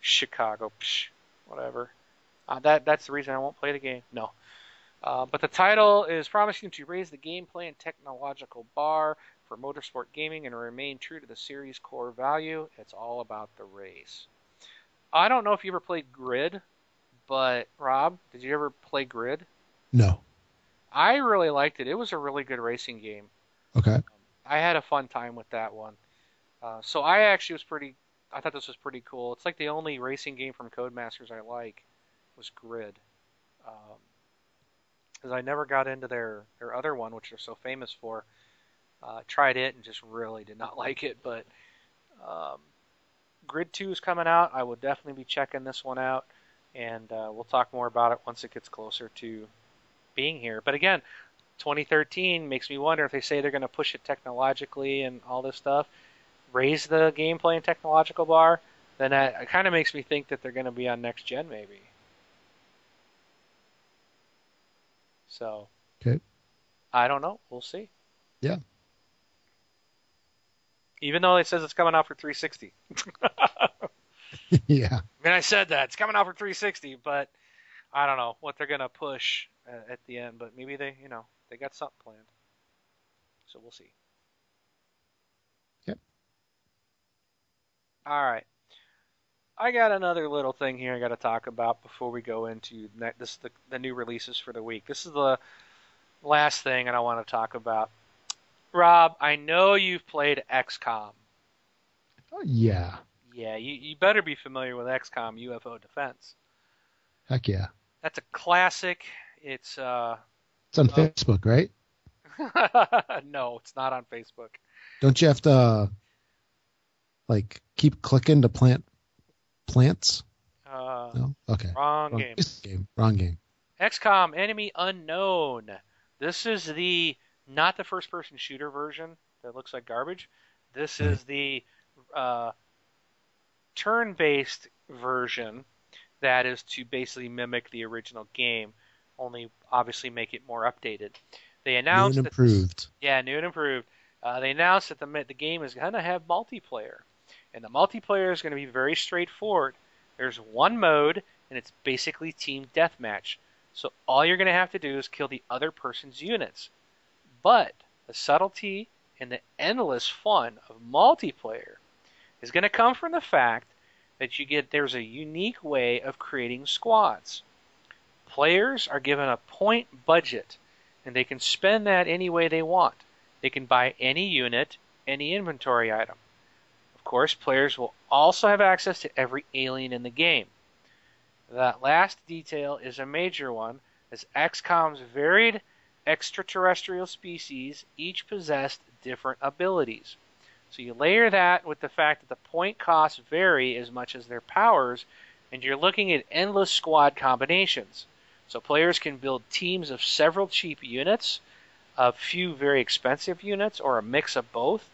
Chicago, psh, whatever. Uh, that that's the reason I won't play the game. No. Uh, but the title is promising to raise the gameplay and technological bar for motorsport gaming and remain true to the series' core value. It's all about the race. I don't know if you ever played Grid, but Rob, did you ever play Grid? No. I really liked it. It was a really good racing game. Okay. I had a fun time with that one. Uh, so I actually was pretty. I thought this was pretty cool. It's like the only racing game from Codemasters I like was Grid, because um, I never got into their their other one, which they're so famous for. Uh, tried it and just really did not like it. But um, Grid 2 is coming out. I will definitely be checking this one out, and uh, we'll talk more about it once it gets closer to being here. But again, 2013 makes me wonder if they say they're going to push it technologically and all this stuff, raise the gameplay and technological bar, then that it kind of makes me think that they're going to be on next gen maybe. So, okay. I don't know. We'll see. Yeah. Even though it says it's coming out for 360. yeah. I mean, I said that it's coming out for 360, but I don't know what they're gonna push at, at the end. But maybe they, you know, they got something planned. So we'll see. Yep. All right. I got another little thing here I got to talk about before we go into this the, the new releases for the week. This is the last thing and I want to talk about. Rob, I know you've played XCOM. Oh, yeah. Yeah, you, you better be familiar with XCOM UFO Defense. Heck yeah. That's a classic. It's uh It's on uh, Facebook, right? no, it's not on Facebook. Don't you have to uh, like keep clicking to plant plants? Uh, no. Okay. Wrong, wrong game. game. Wrong game. XCOM Enemy Unknown. This is the not the first person shooter version that looks like garbage. This is the uh, turn based version that is to basically mimic the original game, only obviously make it more updated. They announced new and improved. This, yeah, new and improved. Uh, they announced that the the game is going to have multiplayer, and the multiplayer is going to be very straightforward. There's one mode, and it's basically team deathmatch. So all you're going to have to do is kill the other person's units. But the subtlety and the endless fun of multiplayer is going to come from the fact that you get there's a unique way of creating squads. Players are given a point budget and they can spend that any way they want. They can buy any unit, any inventory item. Of course, players will also have access to every alien in the game. That last detail is a major one, as XCOM's varied extraterrestrial species each possessed different abilities. So you layer that with the fact that the point costs vary as much as their powers, and you're looking at endless squad combinations. So players can build teams of several cheap units, a few very expensive units, or a mix of both.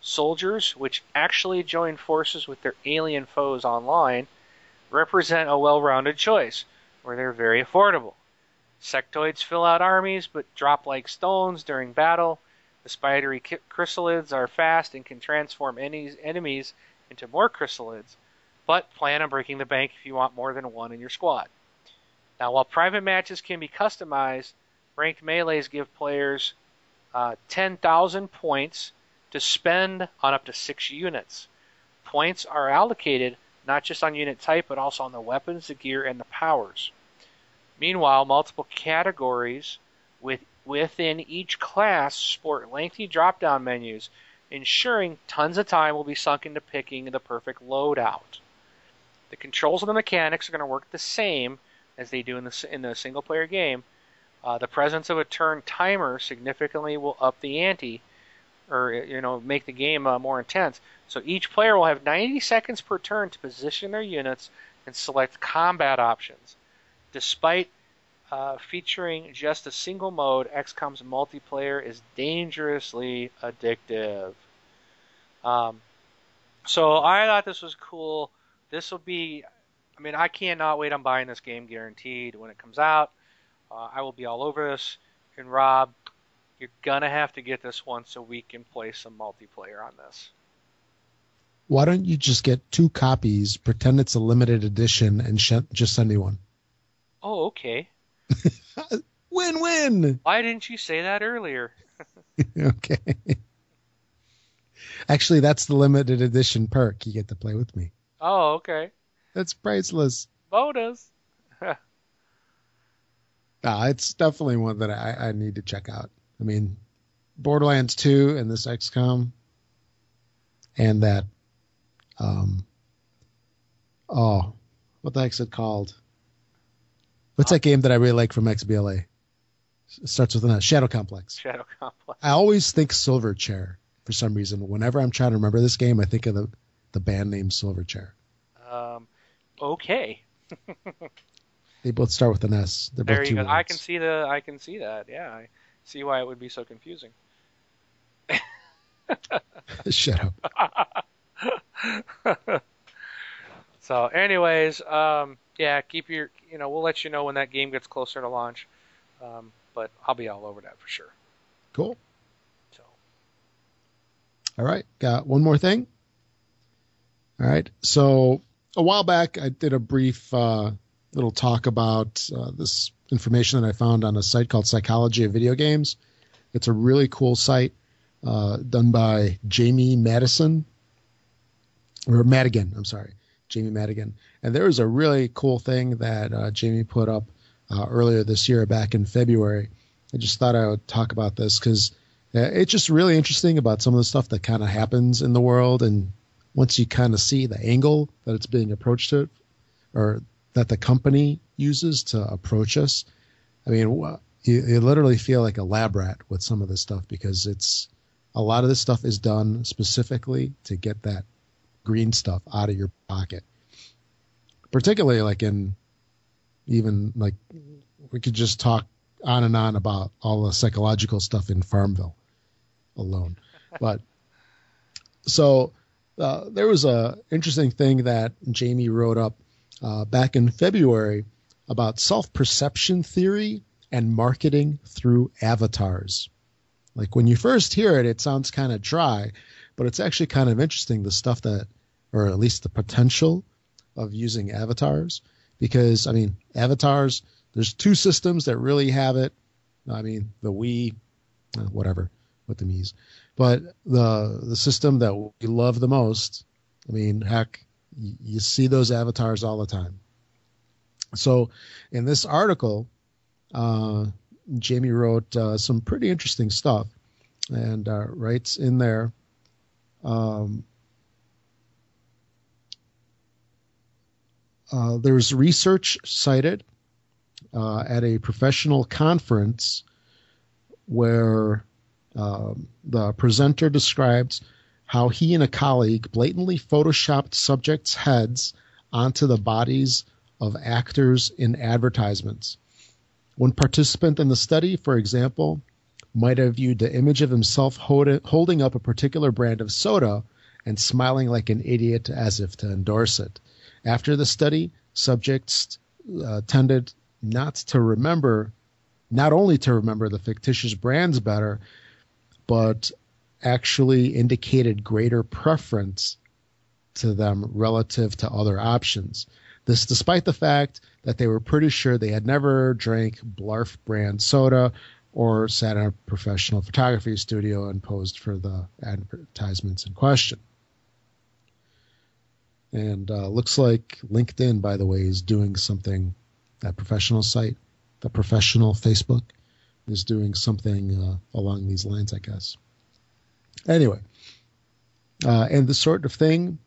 Soldiers, which actually join forces with their alien foes online, represent a well rounded choice, where they're very affordable. Sectoids fill out armies but drop like stones during battle. The spidery chrysalids are fast and can transform enemies into more chrysalids, but plan on breaking the bank if you want more than one in your squad. Now, while private matches can be customized, ranked melees give players uh, 10,000 points to spend on up to six units. Points are allocated not just on unit type, but also on the weapons, the gear, and the powers. Meanwhile, multiple categories with within each class sport lengthy drop down menus, ensuring tons of time will be sunk into picking the perfect loadout. The controls and the mechanics are going to work the same as they do in the, in the single player game. Uh, the presence of a turn timer significantly will up the ante, or you know, make the game uh, more intense. So each player will have 90 seconds per turn to position their units and select combat options. Despite uh, featuring just a single mode, XCOM's multiplayer is dangerously addictive. Um, so I thought this was cool. This will be, I mean, I cannot wait I'm buying this game guaranteed when it comes out. Uh, I will be all over this. And Rob, you're gonna have to get this once a week and play some multiplayer on this. Why don't you just get two copies, pretend it's a limited edition, and sh- just send me one? Oh, okay. win win. Why didn't you say that earlier? okay. Actually, that's the limited edition perk. You get to play with me. Oh, okay. That's priceless. Bonus. Ah, it's definitely one that I, I need to check out. I mean, Borderlands 2 and this XCOM and that um oh what the heck's it called? What's that game that I really like from XBLA? It starts with a Shadow Complex. Shadow Complex. I always think Silverchair for some reason. Whenever I'm trying to remember this game, I think of the, the band name Silverchair. Um, okay. They both start with an S. They're There both you two go. I can see the. I can see that. Yeah, I see why it would be so confusing. Shut up. so, anyways, um, yeah, keep your. You know, we'll let you know when that game gets closer to launch. Um, but I'll be all over that for sure. Cool. So, All right. Got one more thing. All right. So a while back, I did a brief uh, little talk about uh, this information that I found on a site called Psychology of Video Games. It's a really cool site uh, done by Jamie Madison or Madigan. I'm sorry, Jamie Madigan. And there was a really cool thing that uh, Jamie put up uh, earlier this year, back in February. I just thought I would talk about this because it's just really interesting about some of the stuff that kind of happens in the world. And once you kind of see the angle that it's being approached to, or that the company uses to approach us, I mean, you, you literally feel like a lab rat with some of this stuff because it's a lot of this stuff is done specifically to get that green stuff out of your pocket. Particularly like in even like we could just talk on and on about all the psychological stuff in Farmville alone. But so uh, there was a interesting thing that Jamie wrote up uh, back in February about self perception theory and marketing through avatars. Like when you first hear it, it sounds kind of dry, but it's actually kind of interesting the stuff that, or at least the potential of using avatars. Because, I mean, avatars, there's two systems that really have it. I mean, the Wii, uh, whatever, with the Mii's. But the the system that we love the most, I mean, heck, you, you see those avatars all the time. So, in this article, uh, Jamie wrote uh, some pretty interesting stuff, and uh, writes in there. Um, uh, there's research cited uh, at a professional conference where um, the presenter describes how he and a colleague blatantly photoshopped subjects' heads onto the bodies of actors in advertisements. One participant in the study, for example, might have viewed the image of himself hold- holding up a particular brand of soda and smiling like an idiot as if to endorse it. After the study, subjects uh, tended not to remember, not only to remember the fictitious brands better, but actually indicated greater preference to them relative to other options. This despite the fact that they were pretty sure they had never drank Blarf brand soda or sat in a professional photography studio and posed for the advertisements in question. And uh, looks like LinkedIn, by the way, is doing something. That professional site, the professional Facebook, is doing something uh, along these lines, I guess. Anyway, uh, and this sort of thing,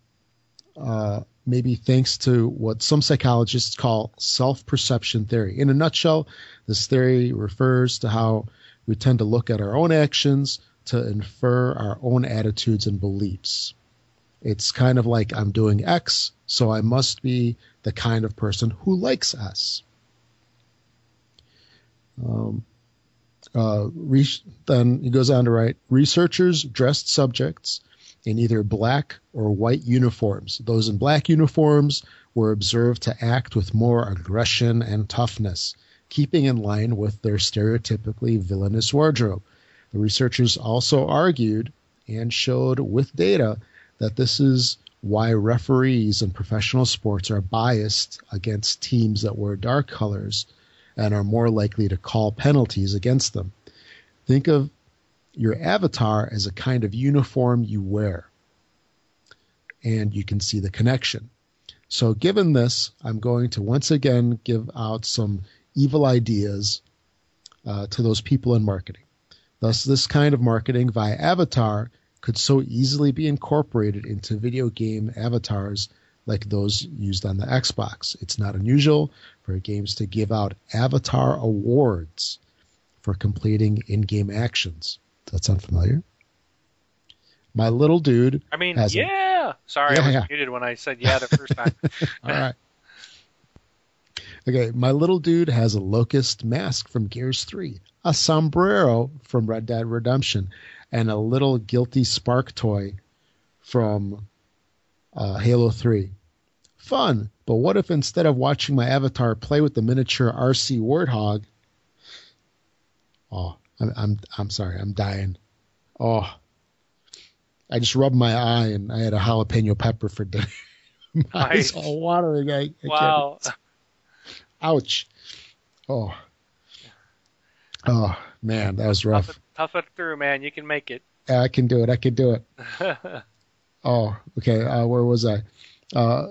uh, maybe thanks to what some psychologists call self perception theory. In a nutshell, this theory refers to how we tend to look at our own actions to infer our own attitudes and beliefs. It's kind of like I'm doing X, so I must be the kind of person who likes S. Um, uh, re- then he goes on to write researchers dressed subjects in either black or white uniforms. Those in black uniforms were observed to act with more aggression and toughness, keeping in line with their stereotypically villainous wardrobe. The researchers also argued and showed with data that this is why referees in professional sports are biased against teams that wear dark colors and are more likely to call penalties against them. Think of your avatar as a kind of uniform you wear. And you can see the connection. So, given this, I'm going to once again give out some evil ideas uh, to those people in marketing. Thus, this kind of marketing via avatar could so easily be incorporated into video game avatars like those used on the Xbox. It's not unusual for games to give out avatar awards for completing in-game actions. Does that sound familiar? My little dude. I mean, has a- yeah. Sorry, Yeah, I was yeah. muted when I said yeah the first time. All right. Okay, my little dude has a locust mask from Gears 3, a sombrero from Red Dead Redemption, and a little guilty spark toy from uh, Halo 3. Fun, but what if instead of watching my avatar play with the miniature RC Warthog, oh, I'm I'm I'm sorry, I'm dying. Oh, I just rubbed my eye and I had a jalapeno pepper for dinner. my eyes all watering. I, I can't- wow. Ouch. Oh. Oh man, that was Tough rough. it, tough it through, man. You can make it. Yeah, I can do it. I can do it. Oh, okay. Uh, where was I? Uh,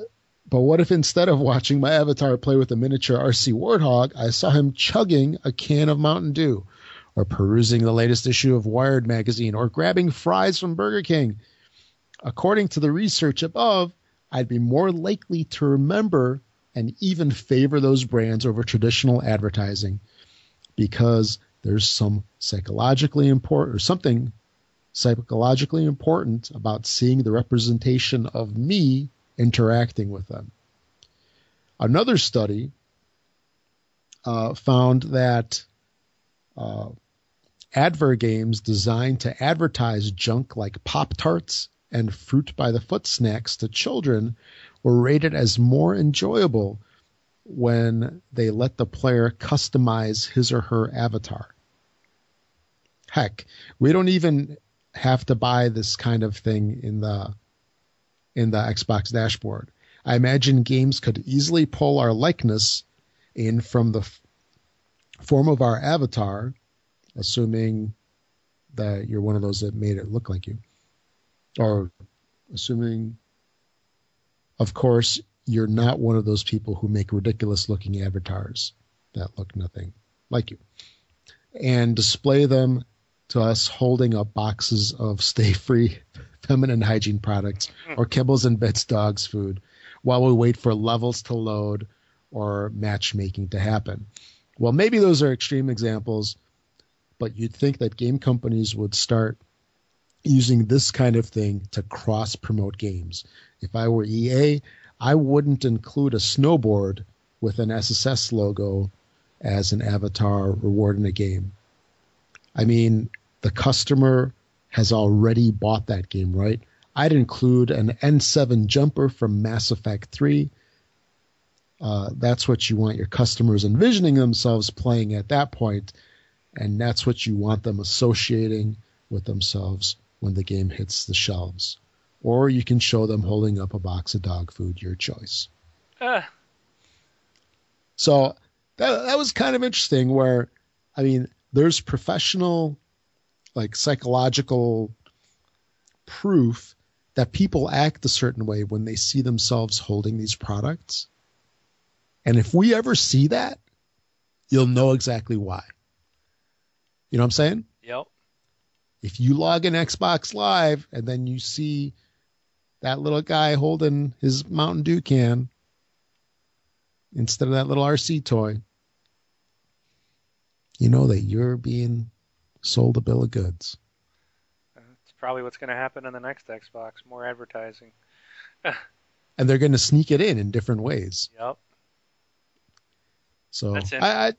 but what if instead of watching my avatar play with a miniature RC Warthog, I saw him chugging a can of Mountain Dew, or perusing the latest issue of Wired magazine, or grabbing fries from Burger King? According to the research above, I'd be more likely to remember and even favor those brands over traditional advertising because there's some psychologically important or something psychologically important about seeing the representation of me interacting with them. Another study uh, found that uh, advert games designed to advertise junk like Pop Tarts and fruit by the foot snacks to children were rated as more enjoyable when they let the player customize his or her avatar. Heck, we don't even have to buy this kind of thing in the in the Xbox dashboard. I imagine games could easily pull our likeness in from the f- form of our avatar, assuming that you're one of those that made it look like you, or assuming, of course, you're not one of those people who make ridiculous looking avatars that look nothing like you, and display them to us holding up boxes of stay free feminine hygiene products hmm. or kibbles and bits dogs food while we wait for levels to load or matchmaking to happen. Well, maybe those are extreme examples, but you'd think that game companies would start using this kind of thing to cross promote games. If I were EA, I wouldn't include a snowboard with an SSX logo as an avatar reward in a game. I mean, the customer has already bought that game, right? I'd include an N7 jumper from Mass Effect 3. Uh, that's what you want your customers envisioning themselves playing at that point, and that's what you want them associating with themselves when the game hits the shelves. Or you can show them holding up a box of dog food, your choice. Uh, So that that was kind of interesting. Where I mean, there's professional, like psychological proof that people act a certain way when they see themselves holding these products. And if we ever see that, you'll know exactly why. You know what I'm saying? yep. If you log in Xbox Live and then you see that little guy holding his Mountain Dew can instead of that little RC toy, you know that you're being sold a bill of goods. It's probably what's going to happen in the next Xbox. More advertising. And they're going to sneak it in in different ways. Yep. So That's I, I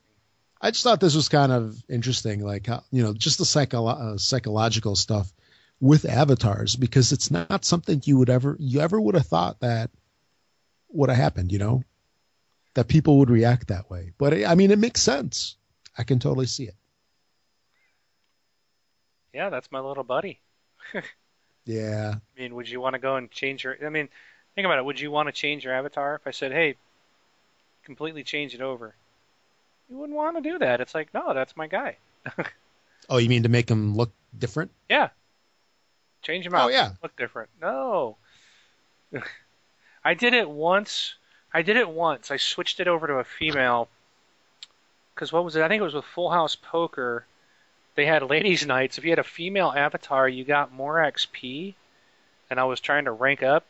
I just thought this was kind of interesting, like how you know, just the psycho- uh, psychological stuff with avatars, because it's not something you would ever you ever would have thought that would have happened, you know, that people would react that way. But it, I mean, it makes sense. I can totally see it. Yeah, that's my little buddy. Yeah. I mean, would you want to go and change your? I mean, think about it. Would you want to change your avatar? If I said, "Hey, completely change it over," you wouldn't want to do that. It's like, no, that's my guy. Oh, you mean to make him look different? Yeah. Change him oh, out. Oh, yeah. Look different. No. I did it once. I did it once. I switched it over to a female. Because what was it? I think it was with Full House Poker. They had ladies' nights. If you had a female avatar, you got more XP. And I was trying to rank up.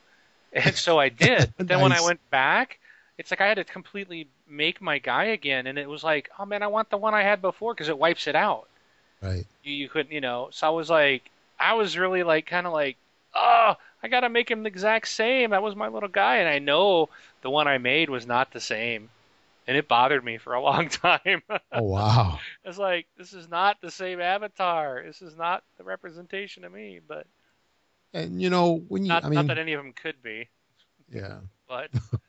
And so I did. But then when I went back, it's like I had to completely make my guy again. And it was like, oh man, I want the one I had before because it wipes it out Right. you, you couldn't, you know. So I was like, I was really like, kind of like, oh, I gotta make him the exact same. That was my little guy, and I know the one I made was not the same, and it bothered me for a long time. Oh wow. it's like this is not the same avatar. This is not the representation of me. But And you know when you, not, I mean, not that any of them could be. yeah. But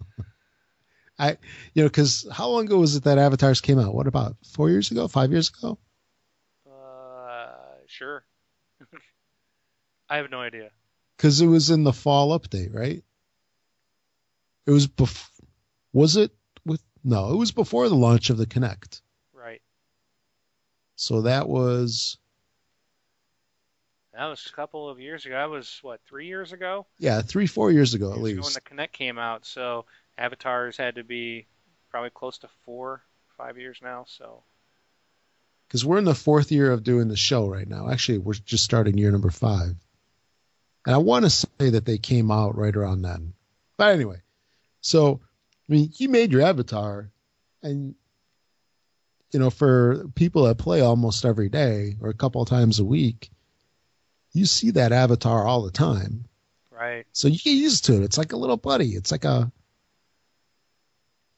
I, you know, because how long ago was it that Avatars came out? What about four years ago? Five years ago? uh, sure. I have no idea. Because it was in the fall update, right? It was before. Was it with? No, it was before the launch of the Kinect. Right. So that was That was a couple of years ago. That was what three years ago. yeah, three four years ago at ago least. when the Kinect came out. So avatars had to be probably close to four, five years now. So Because we're in the fourth year of doing the show right now. Actually, we're just starting year number five. And I want to say that they came out right around then. But anyway, so I mean, you made your avatar, and you know, for people that play almost every day or a couple of times a week, you see that avatar all the time. right, So you get used to it. It's like a little buddy. It's like a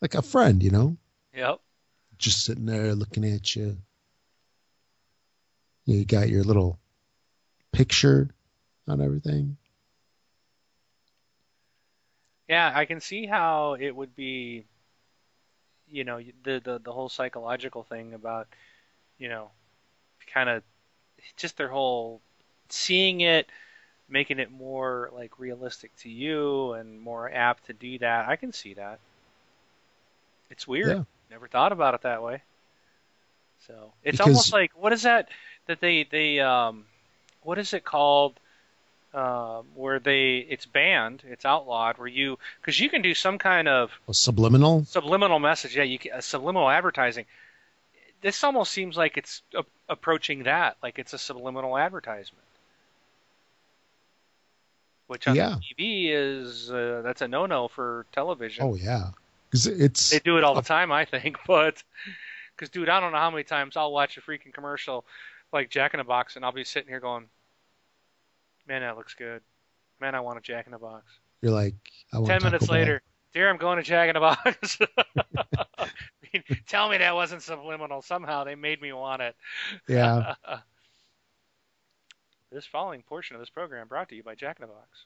like a friend, you know, yep, just sitting there looking at you. You got your little picture on everything. yeah. I can see how it would be. You know, the the the whole psychological thing about, you know, kind of just their whole seeing it making it more like realistic to you and more apt to do that. I can see that. It's weird. Yeah. Never thought about it that way. So it's Because- almost like what is that that they they um what is it called um where they it's banned it's outlawed where you because you can do some kind of A subliminal. subliminal message yeah you can, uh, subliminal advertising this almost seems like it's a, approaching that like it's a subliminal advertisement which on Yeah. TV is uh, that's a no-no for television Oh yeah, because it's they do it all the time, I think. But because, dude, I don't know how many times I'll watch a freaking commercial like Jack in the Box, and I'll be sitting here going, "Man, that looks good. Man, I want a Jack in the Box." you're like I want Ten minutes Bell. later, dear, I'm going to Jack in the Box. I mean, tell me that wasn't subliminal. Somehow they made me want it. Yeah, this following portion of this program brought to you by Jack in the Box.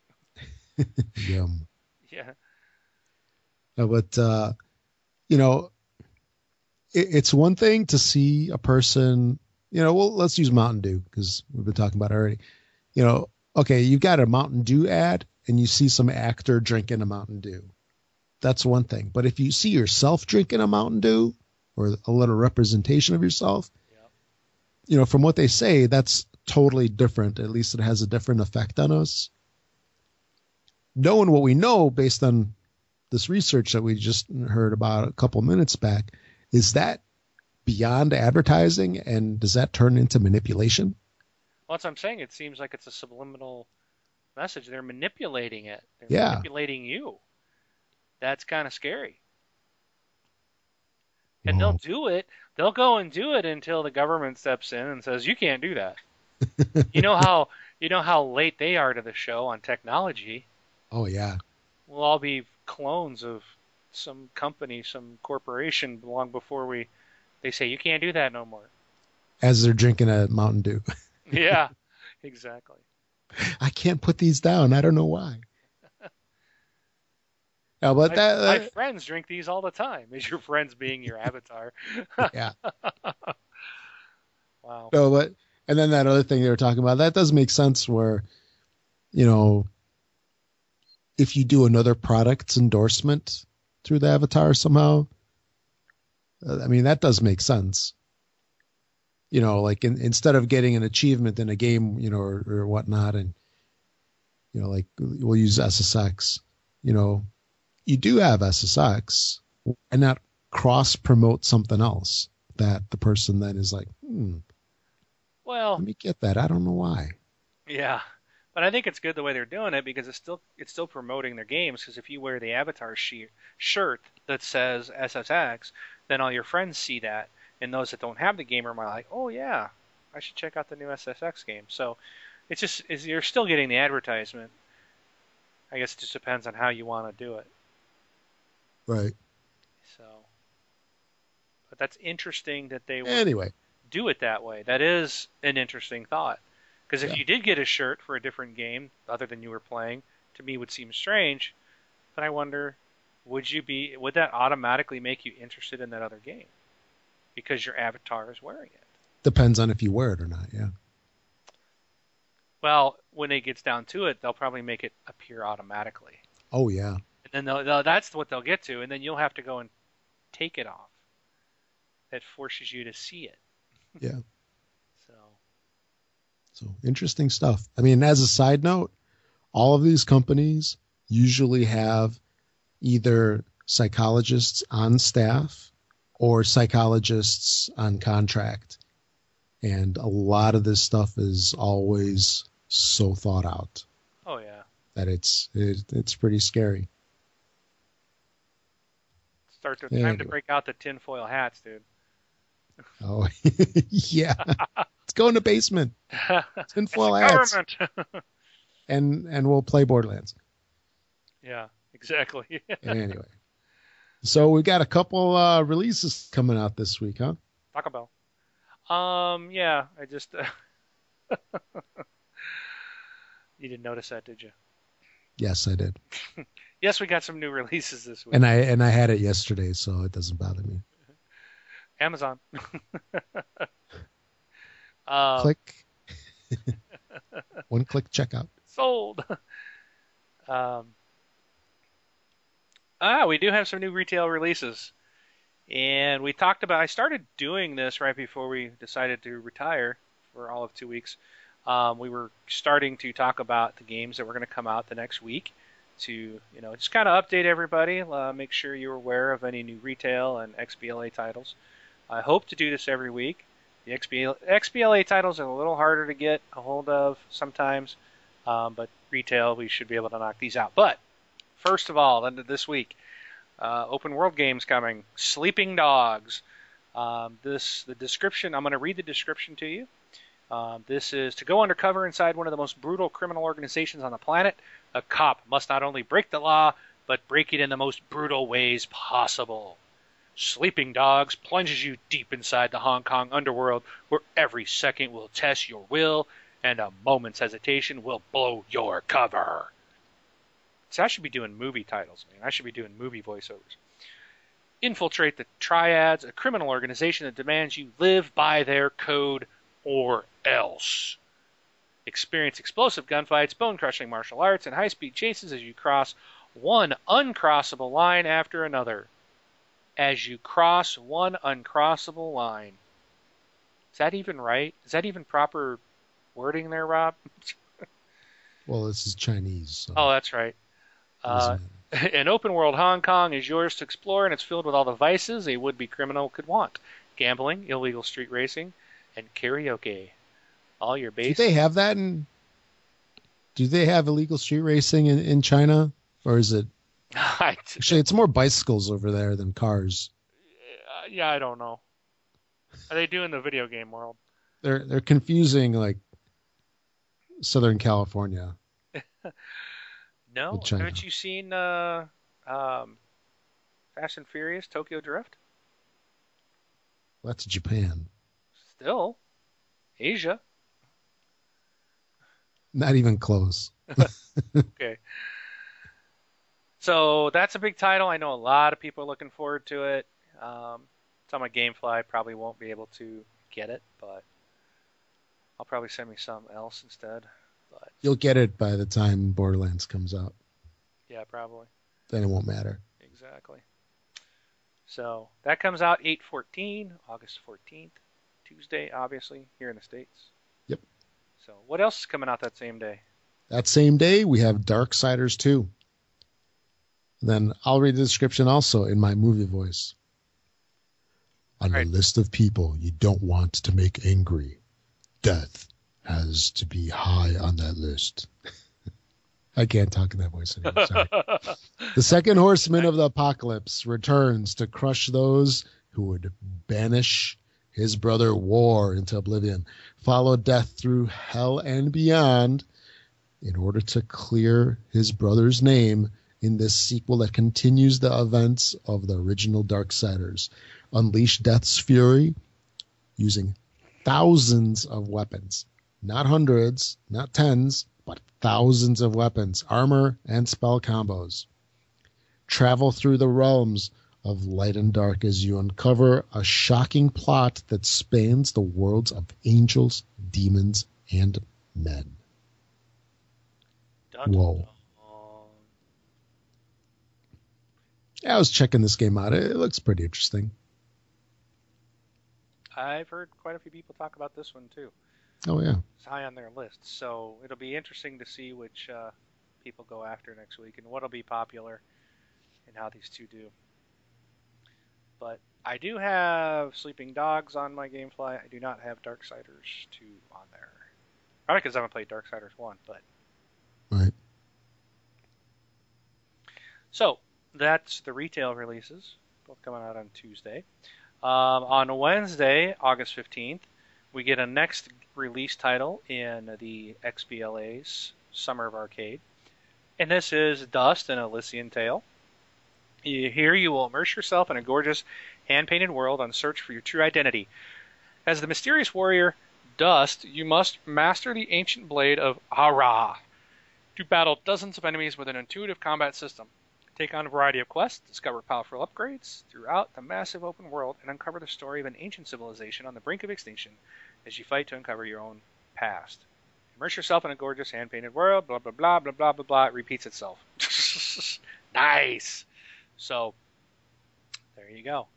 yum. Yeah. No, but uh, you know, it, it's one thing to see a person. You know, well, let's use Mountain Dew because we've been talking about it already. You know, okay, you've got a Mountain Dew ad and you see some actor drinking a Mountain Dew. That's one thing. But if you see yourself drinking a Mountain Dew or a little representation of yourself, Yep. you know, from what they say, that's totally different. At least it has a different effect on us. Knowing what we know based on this research that we just heard about a couple minutes back, is that beyond advertising and does that turn into manipulation? Well, that's what I'm saying. It seems like it's a subliminal message. They're manipulating it. They're Yeah. manipulating you. That's kind of scary. And they'll do it. They'll go and do it until the government steps in and says you can't do that. you know how you know how late they are to the show on technology. oh yeah. We'll all be clones of some company, some corporation long before we They say you can't do that no more. As they're drinking a Mountain Dew. yeah, exactly. I can't put these down. I don't know why. Yeah, but my, that uh, my friends drink these all the time. Is your friends being your avatar? yeah. wow. No, but and then that other thing they were talking about that does make sense. Where, you know, if you do another product's endorsement through the avatar somehow, uh, I mean that does make sense. You know, like in, instead of getting an achievement in a game, you know, or, or whatnot, and you know, like we'll use SSX. You know, you do have SSX, and not cross promote something else that the person then is like, hmm, Well, let me get that. I don't know why. yeah, but I think it's good the way they're doing it because it's still it's still promoting their games. Because if you wear the avatar she- shirt that says SSX, then all your friends see that, and those that don't have the game are like, oh yeah, I should check out the new SSX game. So it's just is you're still getting the advertisement. I guess it just depends on how you want to do it. Right. So, but that's interesting that they Anyway, do it that way. That is an interesting thought. Because if Yeah. you did get a shirt for a different game other than you were playing, to me would seem strange. But I wonder, would you be? Would that automatically make you interested in that other game? Because your avatar is wearing it. depends on if you wear it or not. Yeah. Well, when it gets down to it, they'll probably make it appear automatically, Oh yeah. and then they'll, they'll, that's what they'll get to, and then you'll have to go and take it off. That forces you to see it. Yeah. So. Interesting stuff. I mean, as a side note, all of these companies usually have either psychologists on staff or psychologists on contract. And a lot of this stuff is always so thought out Oh yeah. that it's it, it's pretty scary. Start to Yeah, time to break out the tinfoil hats, dude. Oh yeah. Let's go in the basement. It's Tinfoil hats. And and we'll play Borderlands. yeah, exactly. anyway. So we got a couple uh, releases coming out this week, huh? Taco Bell. Um, yeah, I just. you didn't notice that, did you? Yes, I did. Yes, we got some new releases this week. And I and I had it yesterday, so it doesn't bother me. Amazon. um, click. One click checkout. sold. um, ah, we do have some new retail releases, and we talked about. I started doing this right before we decided to retire for all of two weeks. Um, we were starting to talk about the games that were going to come out the next week to, you know, just kind of update everybody, uh, make sure you're aware of any new retail and XBLA titles. I hope to do this every week. The XBLA, XBLA titles are a little harder to get a hold of sometimes, um, but retail we should be able to knock these out. But first of all, into this week, uh, open world games coming. Sleeping Dogs. Um, this the description. I'm going to read the description to you. Um, this is to go undercover inside one of the most brutal criminal organizations on the planet. A cop must not only break the law, but break it in the most brutal ways possible. Sleeping Dogs plunges you deep inside the Hong Kong underworld, where every second will test your will, and a moment's hesitation will blow your cover. So I should be doing movie titles, man. I should be doing movie voiceovers. Infiltrate the Triads, a criminal organization that demands you live by their code or else. Experience explosive gunfights, bone crushing martial arts, and high speed chases as you cross one uncrossable line after another. As you cross one uncrossable line. Is that even right? Is that even proper wording there, Rob? Well, this is Chinese. So Oh, that's right. Uh, an open world Hong Kong is yours to explore, and it's filled with all the vices a would be criminal could want gambling, illegal street racing, and karaoke. All your bases. do they have that in? Do they have illegal street racing in, in China, or is it actually it's more bicycles over there than cars? uh, yeah, I don't know. Are they doing the video game world? They're they're confusing like Southern California. No. Haven't you seen uh, um, Fast and Furious Tokyo Drift? That's Japan. Still, Asia. Not even close. okay. So that's a big title. I know a lot of people are looking forward to it. Um, some of GameFly probably won't be able to get it, but I'll probably send me some else instead. But You'll get it by the time Borderlands comes out. yeah, probably. Then it won't matter. Exactly. So that comes out 8/14, August 14th, Tuesday, obviously here in the states. Yep. So what else is coming out that same day? That same day, we have Darksiders 2. Then I'll read the description also in my movie voice. On Right. the list of people you don't want to make angry, death has to be high on that list. I can't talk in that voice anymore. Sorry. the second horseman of the apocalypse returns to crush those who would banish his brother War into oblivion, follow death through hell and beyond in order to clear his brother's name in this sequel that continues the events of the original Darksiders. Unleash Death's fury using thousands of weapons. Not hundreds, not tens, but thousands of weapons, armor, and spell combos. Travel through the realms of light and dark as you uncover a shocking plot that spans the worlds of angels, demons, and men. Whoa. Dun. I was checking this game out. It looks pretty interesting. I've heard quite a few people talk about this one too. Oh yeah. It's high on their list, so it'll be interesting to see which uh, people go after next week and what'll be popular and how these two do. But I do have Sleeping Dogs on my GameFly. I do not have Darksiders 2 on there. Probably because I haven't played Darksiders 1, but Right. So that's the retail releases, both coming out on Tuesday. Um, on Wednesday, August 15th, we get a next release title in the XBLA's Summer of Arcade. And this is Dust An Elysian Tail. Here you will immerse yourself in a gorgeous hand painted world on search for your true identity. As the mysterious warrior Dust, you must master the ancient blade of Ahrah to battle dozens of enemies with an intuitive combat system. Take on a variety of quests, discover powerful upgrades throughout the massive open world, and uncover the story of an ancient civilization on the brink of extinction as you fight to uncover your own past. Immerse yourself in a gorgeous hand painted world, blah, blah, blah, blah, blah, blah, blah. It repeats itself. nice. So, there you go.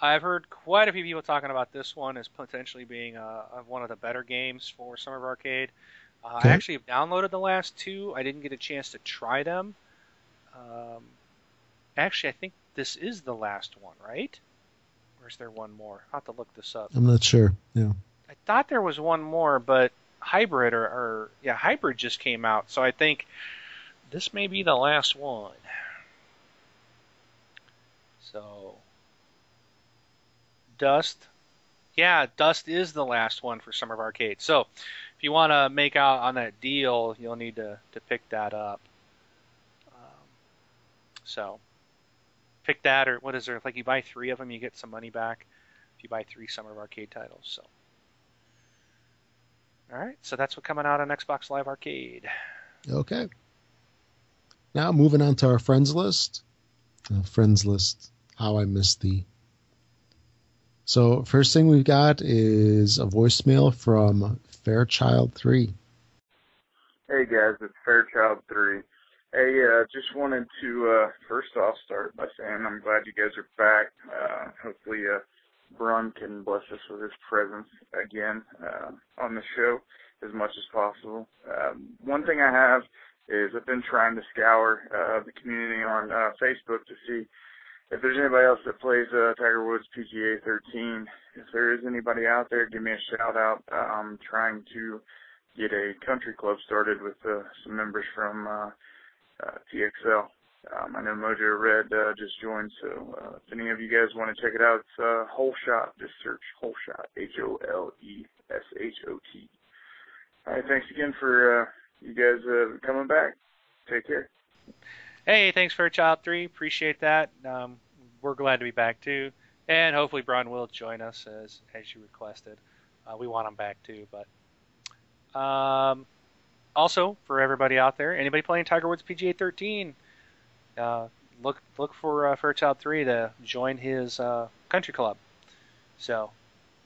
I've heard quite a few people talking about this one as potentially being uh, one of the better games for Summer of Arcade. Uh, Okay. I actually have downloaded the last two. I didn't get a chance to try them. Um, actually, I think this is the last one, right? Or is there one more? I'll have to look this up. I'm not sure. Yeah. I thought there was one more, but hybrid or, or yeah, hybrid just came out, so I think this may be the last one. So, Dust, yeah, Dust is the last one for Summer of Arcade. So, if you want to make out on that deal, you'll need to to pick that up. Um, so, pick that, or what is there? Like you buy three of them, you get some money back. If you buy three Summer of Arcade titles, so. All right, so that's what coming out on Xbox Live Arcade. Okay. Now moving on to our friends list. Uh, friends list. How I missed thee. So first thing we've got is a voicemail from Fairchild Three. Hey guys, it's Fairchild Three. Hey, uh, just wanted to uh, first off start by saying I'm glad you guys are back. Uh, hopefully, uh, Braun can bless us with his presence again uh, on the show as much as possible. Um, one thing I have is I've been trying to scour uh, the community on uh, Facebook to see if there's anybody else that plays uh, Tiger Woods PGA 13. If there is anybody out there, give me a shout out. I'm trying to get a country club started with uh, some members from uh, TXL. Um, I know Mojo Red uh, just joined, so uh, if any of you guys want to check it out, it's uh, Hole Shot. Just search Hole Shot, H-O-L-E-S-H-O-T. All right, thanks again for uh, you guys uh, coming back. Take care. Hey, thanks Fairchild Three, appreciate that. Um, we're glad to be back too. and hopefully Brian will join us as as you requested. Uh, we want him back too, but um, also for everybody out there, anybody playing Tiger Woods PGA 13, uh, look look for uh, Fairchild 3 to join his uh, country club. So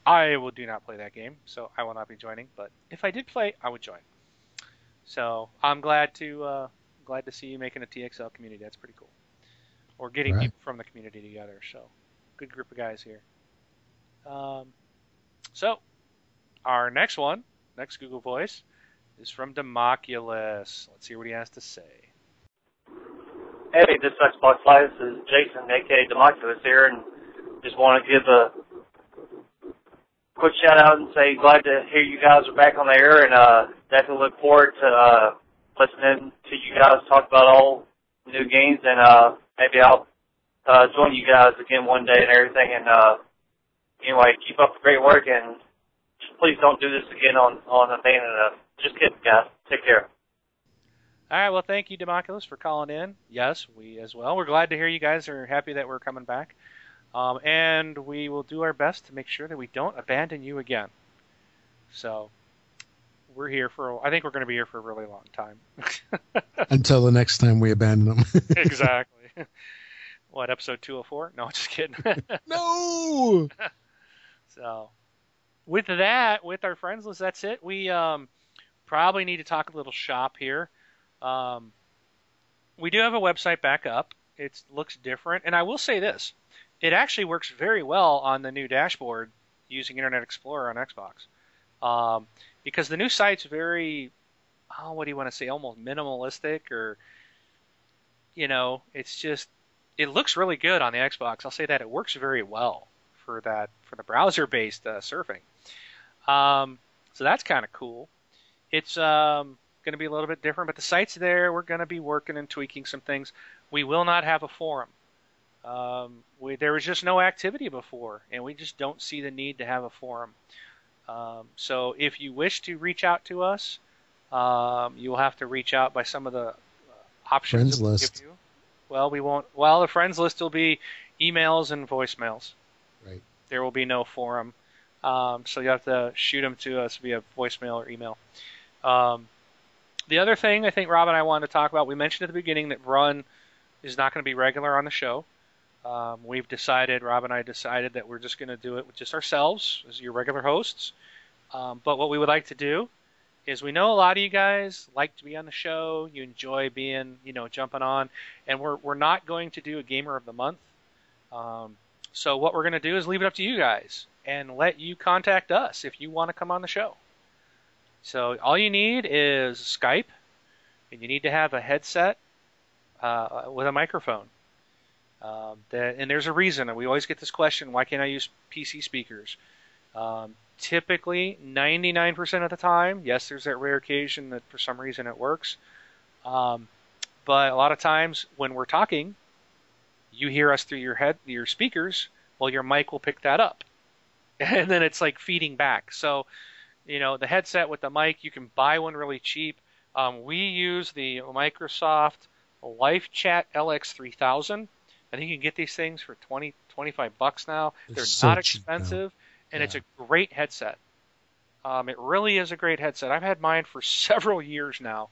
I will do not play that game, so I will not be joining. But if I did play, I would join. So I'm glad to uh, glad to see you making a TXL community. That's pretty cool. Or getting Right. people from the community together. So good group of guys here. Um, so our next one, next Google Voice, is from Democulus. Let's hear what he has to say. Hey, this is Xbox Live. Is Jason, aka Democulus here, and just want to give a quick shout out and say glad to hear you guys are back on the air, and uh, definitely look forward to uh, listening to you guys talk about all new games, and uh, maybe I'll uh, join you guys again one day and everything. And uh, anyway, keep up the great work, and please don't do this again on on Abandon Us. Just kidding, guys. Take care. All right, well, thank you, Democulus, for calling in. Yes, we as well. We're glad to hear you guys are happy that we're coming back. Um, and we will do our best to make sure that we don't abandon you again. So, we're here for, I think we're going to be here for a really long time. Until the next time we abandon them. exactly. What, episode 204? No, just kidding. no. So, with that, with our friends list, that's it. We um, probably need to talk a little shop here. Um, we do have a website back up. It looks different, and I will say this: it actually works very well on the new dashboard using Internet Explorer on Xbox, um, because the new site's very, oh, what do you want to say, almost minimalistic, or you know, it's just it looks really good on the Xbox. I'll say that it works very well for that for the browser-based uh, surfing. Um, so that's kind of cool. It's um, going to be a little bit different, but the site's there. We're going to be working and tweaking some things. We will not have a forum. Um, we, there was just no activity before, and we just don't see the need to have a forum. Um, so if you wish to reach out to us, um, you will have to reach out by some of the uh, options Friends list. give you. Well, we won't. Well, the friends list will be emails and voicemails. Right. There will be no forum, um, so you have to shoot them to us via voicemail or email. Um, the other thing I think Rob and I wanted to talk about, we mentioned at the beginning that Run is not going to be regular on the show. Um, we've decided, Rob and I decided that we're just going to do it with just ourselves as your regular hosts. Um, but what we would like to do is we know a lot of you guys like to be on the show. You enjoy being, you know, jumping on, and we're we're not going to do a gamer of the month. Um, so what we're going to do is leave it up to you guys and let you contact us if you want to come on the show. So all you need is Skype, and you need to have a headset uh, with a microphone. Um, that, and there's a reason, we always get this question: Why can't I use PC speakers? Um, typically, 99% of the time, yes, there's that rare occasion that for some reason it works. Um, but a lot of times when we're talking, you hear us through your head, your speakers. Well, your mic will pick that up, and then it's like feeding back. So, you know, the headset with the mic, you can buy one really cheap. Um, we use the Microsoft LifeChat LX3000. I think you can get these things for 20, 25 bucks now. They're They're so not expensive, and it's a great headset. Um, it really is a great headset. I've had mine for several years now.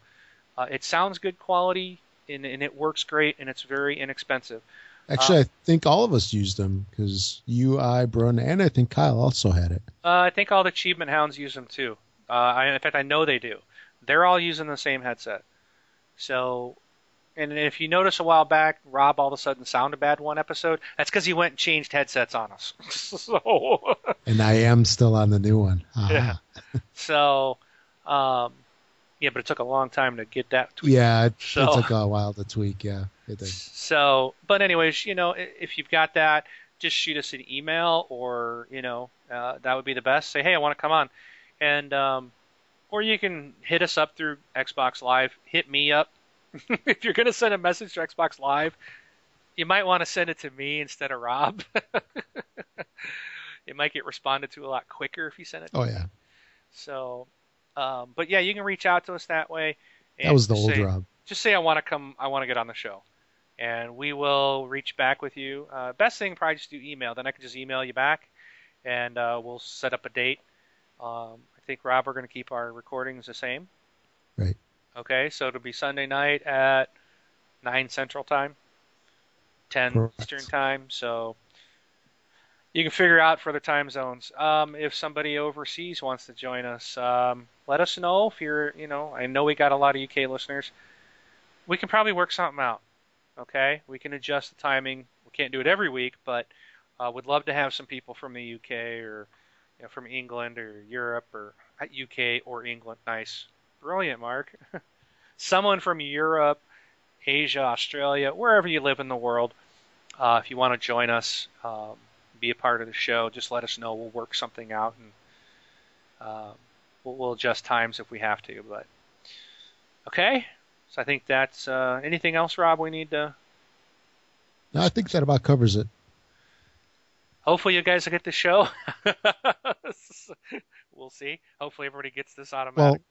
Uh, it sounds good quality, and, and it works great, and it's very inexpensive. Actually, I think all of us used them because you, I, Braun, and I think Kyle also had it. Uh, I think all the Achievement Hounds use them too. Uh, I, in fact, I know they do. They're all using the same headset. So, and if you notice a while back, Rob all of a sudden sounded bad one episode. That's because he went and changed headsets on us. so, And I am still on the new one. Aha. Yeah. so, um, yeah, but it took a long time to get that. tweaked. Yeah, it, So- it took a while to tweak. Yeah, So, but anyways, you know, if you've got that, just shoot us an email, or you know, uh, that would be the best. Say, hey, I want to come on, and um, or you can hit us up through Xbox Live. Hit me up if you're gonna send a message to Xbox Live. You might want to send it to me instead of Rob. it might get responded to a lot quicker if you send it. To Oh me. yeah, So, um, but yeah, you can reach out to us that way. that was the old say, Rob. just say I want to come, I want to get on the show, and we will reach back with you. Uh, best thing probably just do email. Then I can just email you back, and uh, we'll set up a date. Um, I think Rob, we're going to keep our recordings the same. Right. Okay, so it'll be Sunday night at nine Central Time, ten Correct. Eastern Time. So you can figure out for the time zones. Um, if somebody overseas wants to join us, um, let us know. If you're, you know, I know we got a lot of UK listeners. We can probably work something out. Okay, we can adjust the timing. We can't do it every week, but uh, would love to have some people from the UK or you know, from England or Europe or uh, UK or England. Nice, brilliant, Mark. Someone from Europe, Asia, Australia, wherever you live in the world. Uh, if you want to join us, um, be a part of the show, just let us know. We'll work something out and uh, we'll, we'll adjust times if we have to. But okay, so I think that's uh, anything else, Rob. We need to. No, I think that about covers it. Hopefully, you guys will get the show. we'll see. Hopefully, everybody gets this automatically.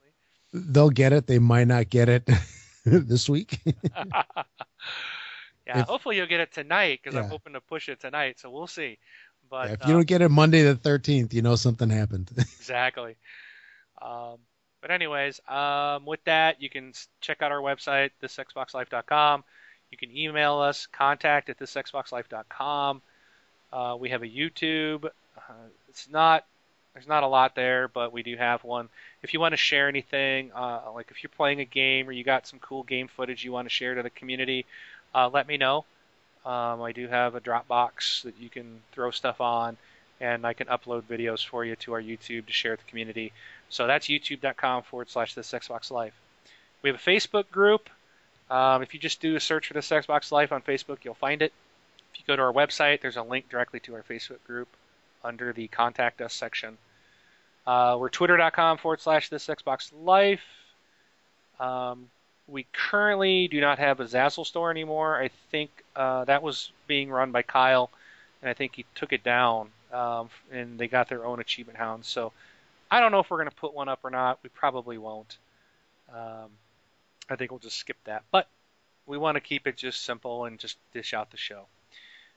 Well, They'll get it. They might not get it this week. yeah, If- hopefully you'll get it tonight because I'm hoping to push it tonight. So we'll see. But if uh, you don't get it Monday the 13th, you know something happened. exactly. Um, but anyways, um, with that, you can check out our website, thisxboxlife.com. You can email us, contact at thisxboxlife.com. Uh, we have a YouTube. Uh, it's not there's not a lot there, but we do have one. If you want to share anything, uh, like if you're playing a game or you got some cool game footage you want to share to the community, uh, let me know. Um, I do have a Dropbox that you can throw stuff on, and I can upload videos for you to our YouTube to share with the community. So that's youtube.com forward slash this Xbox Life. We have a Facebook group. Um, if you just do a search for this Xbox Life on Facebook, you'll find it. If you go to our website, there's a link directly to our Facebook group under the Contact Us section. Uh, we're twitter.com forward slash this Xbox Life. Um, we currently do not have a Zazzle store anymore. I think uh, that was being run by Kyle, and I think he took it down, um, and they got their own achievement hounds. So I don't know if we're going to put one up or not. We probably won't. Um, I think we'll just skip that. But we want to keep it just simple and just dish out the show.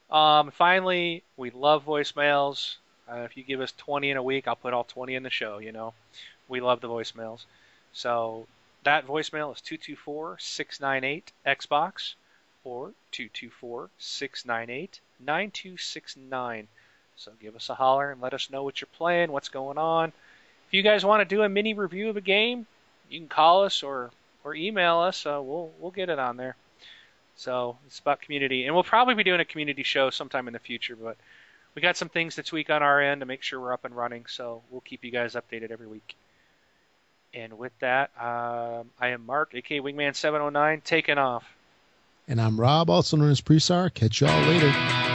Um, finally, we love voicemails. Uh, if you give us 20 in a week, I'll put all 20 in the show. You know, we love the voicemails. So that voicemail is 224 698 Xbox or 224 698 9269. So give us a holler and let us know what you're playing, what's going on. If you guys want to do a mini review of a game, you can call us or, or email us. Uh, we'll we'll get it on there. So it's about community, and we'll probably be doing a community show sometime in the future. But we got some things to tweak on our end to make sure we're up and running. So we'll keep you guys updated every week. And with that, um, I am Mark, aka Wingman709, taking off. and I'm Rob, also known as Presar. Catch y'all later.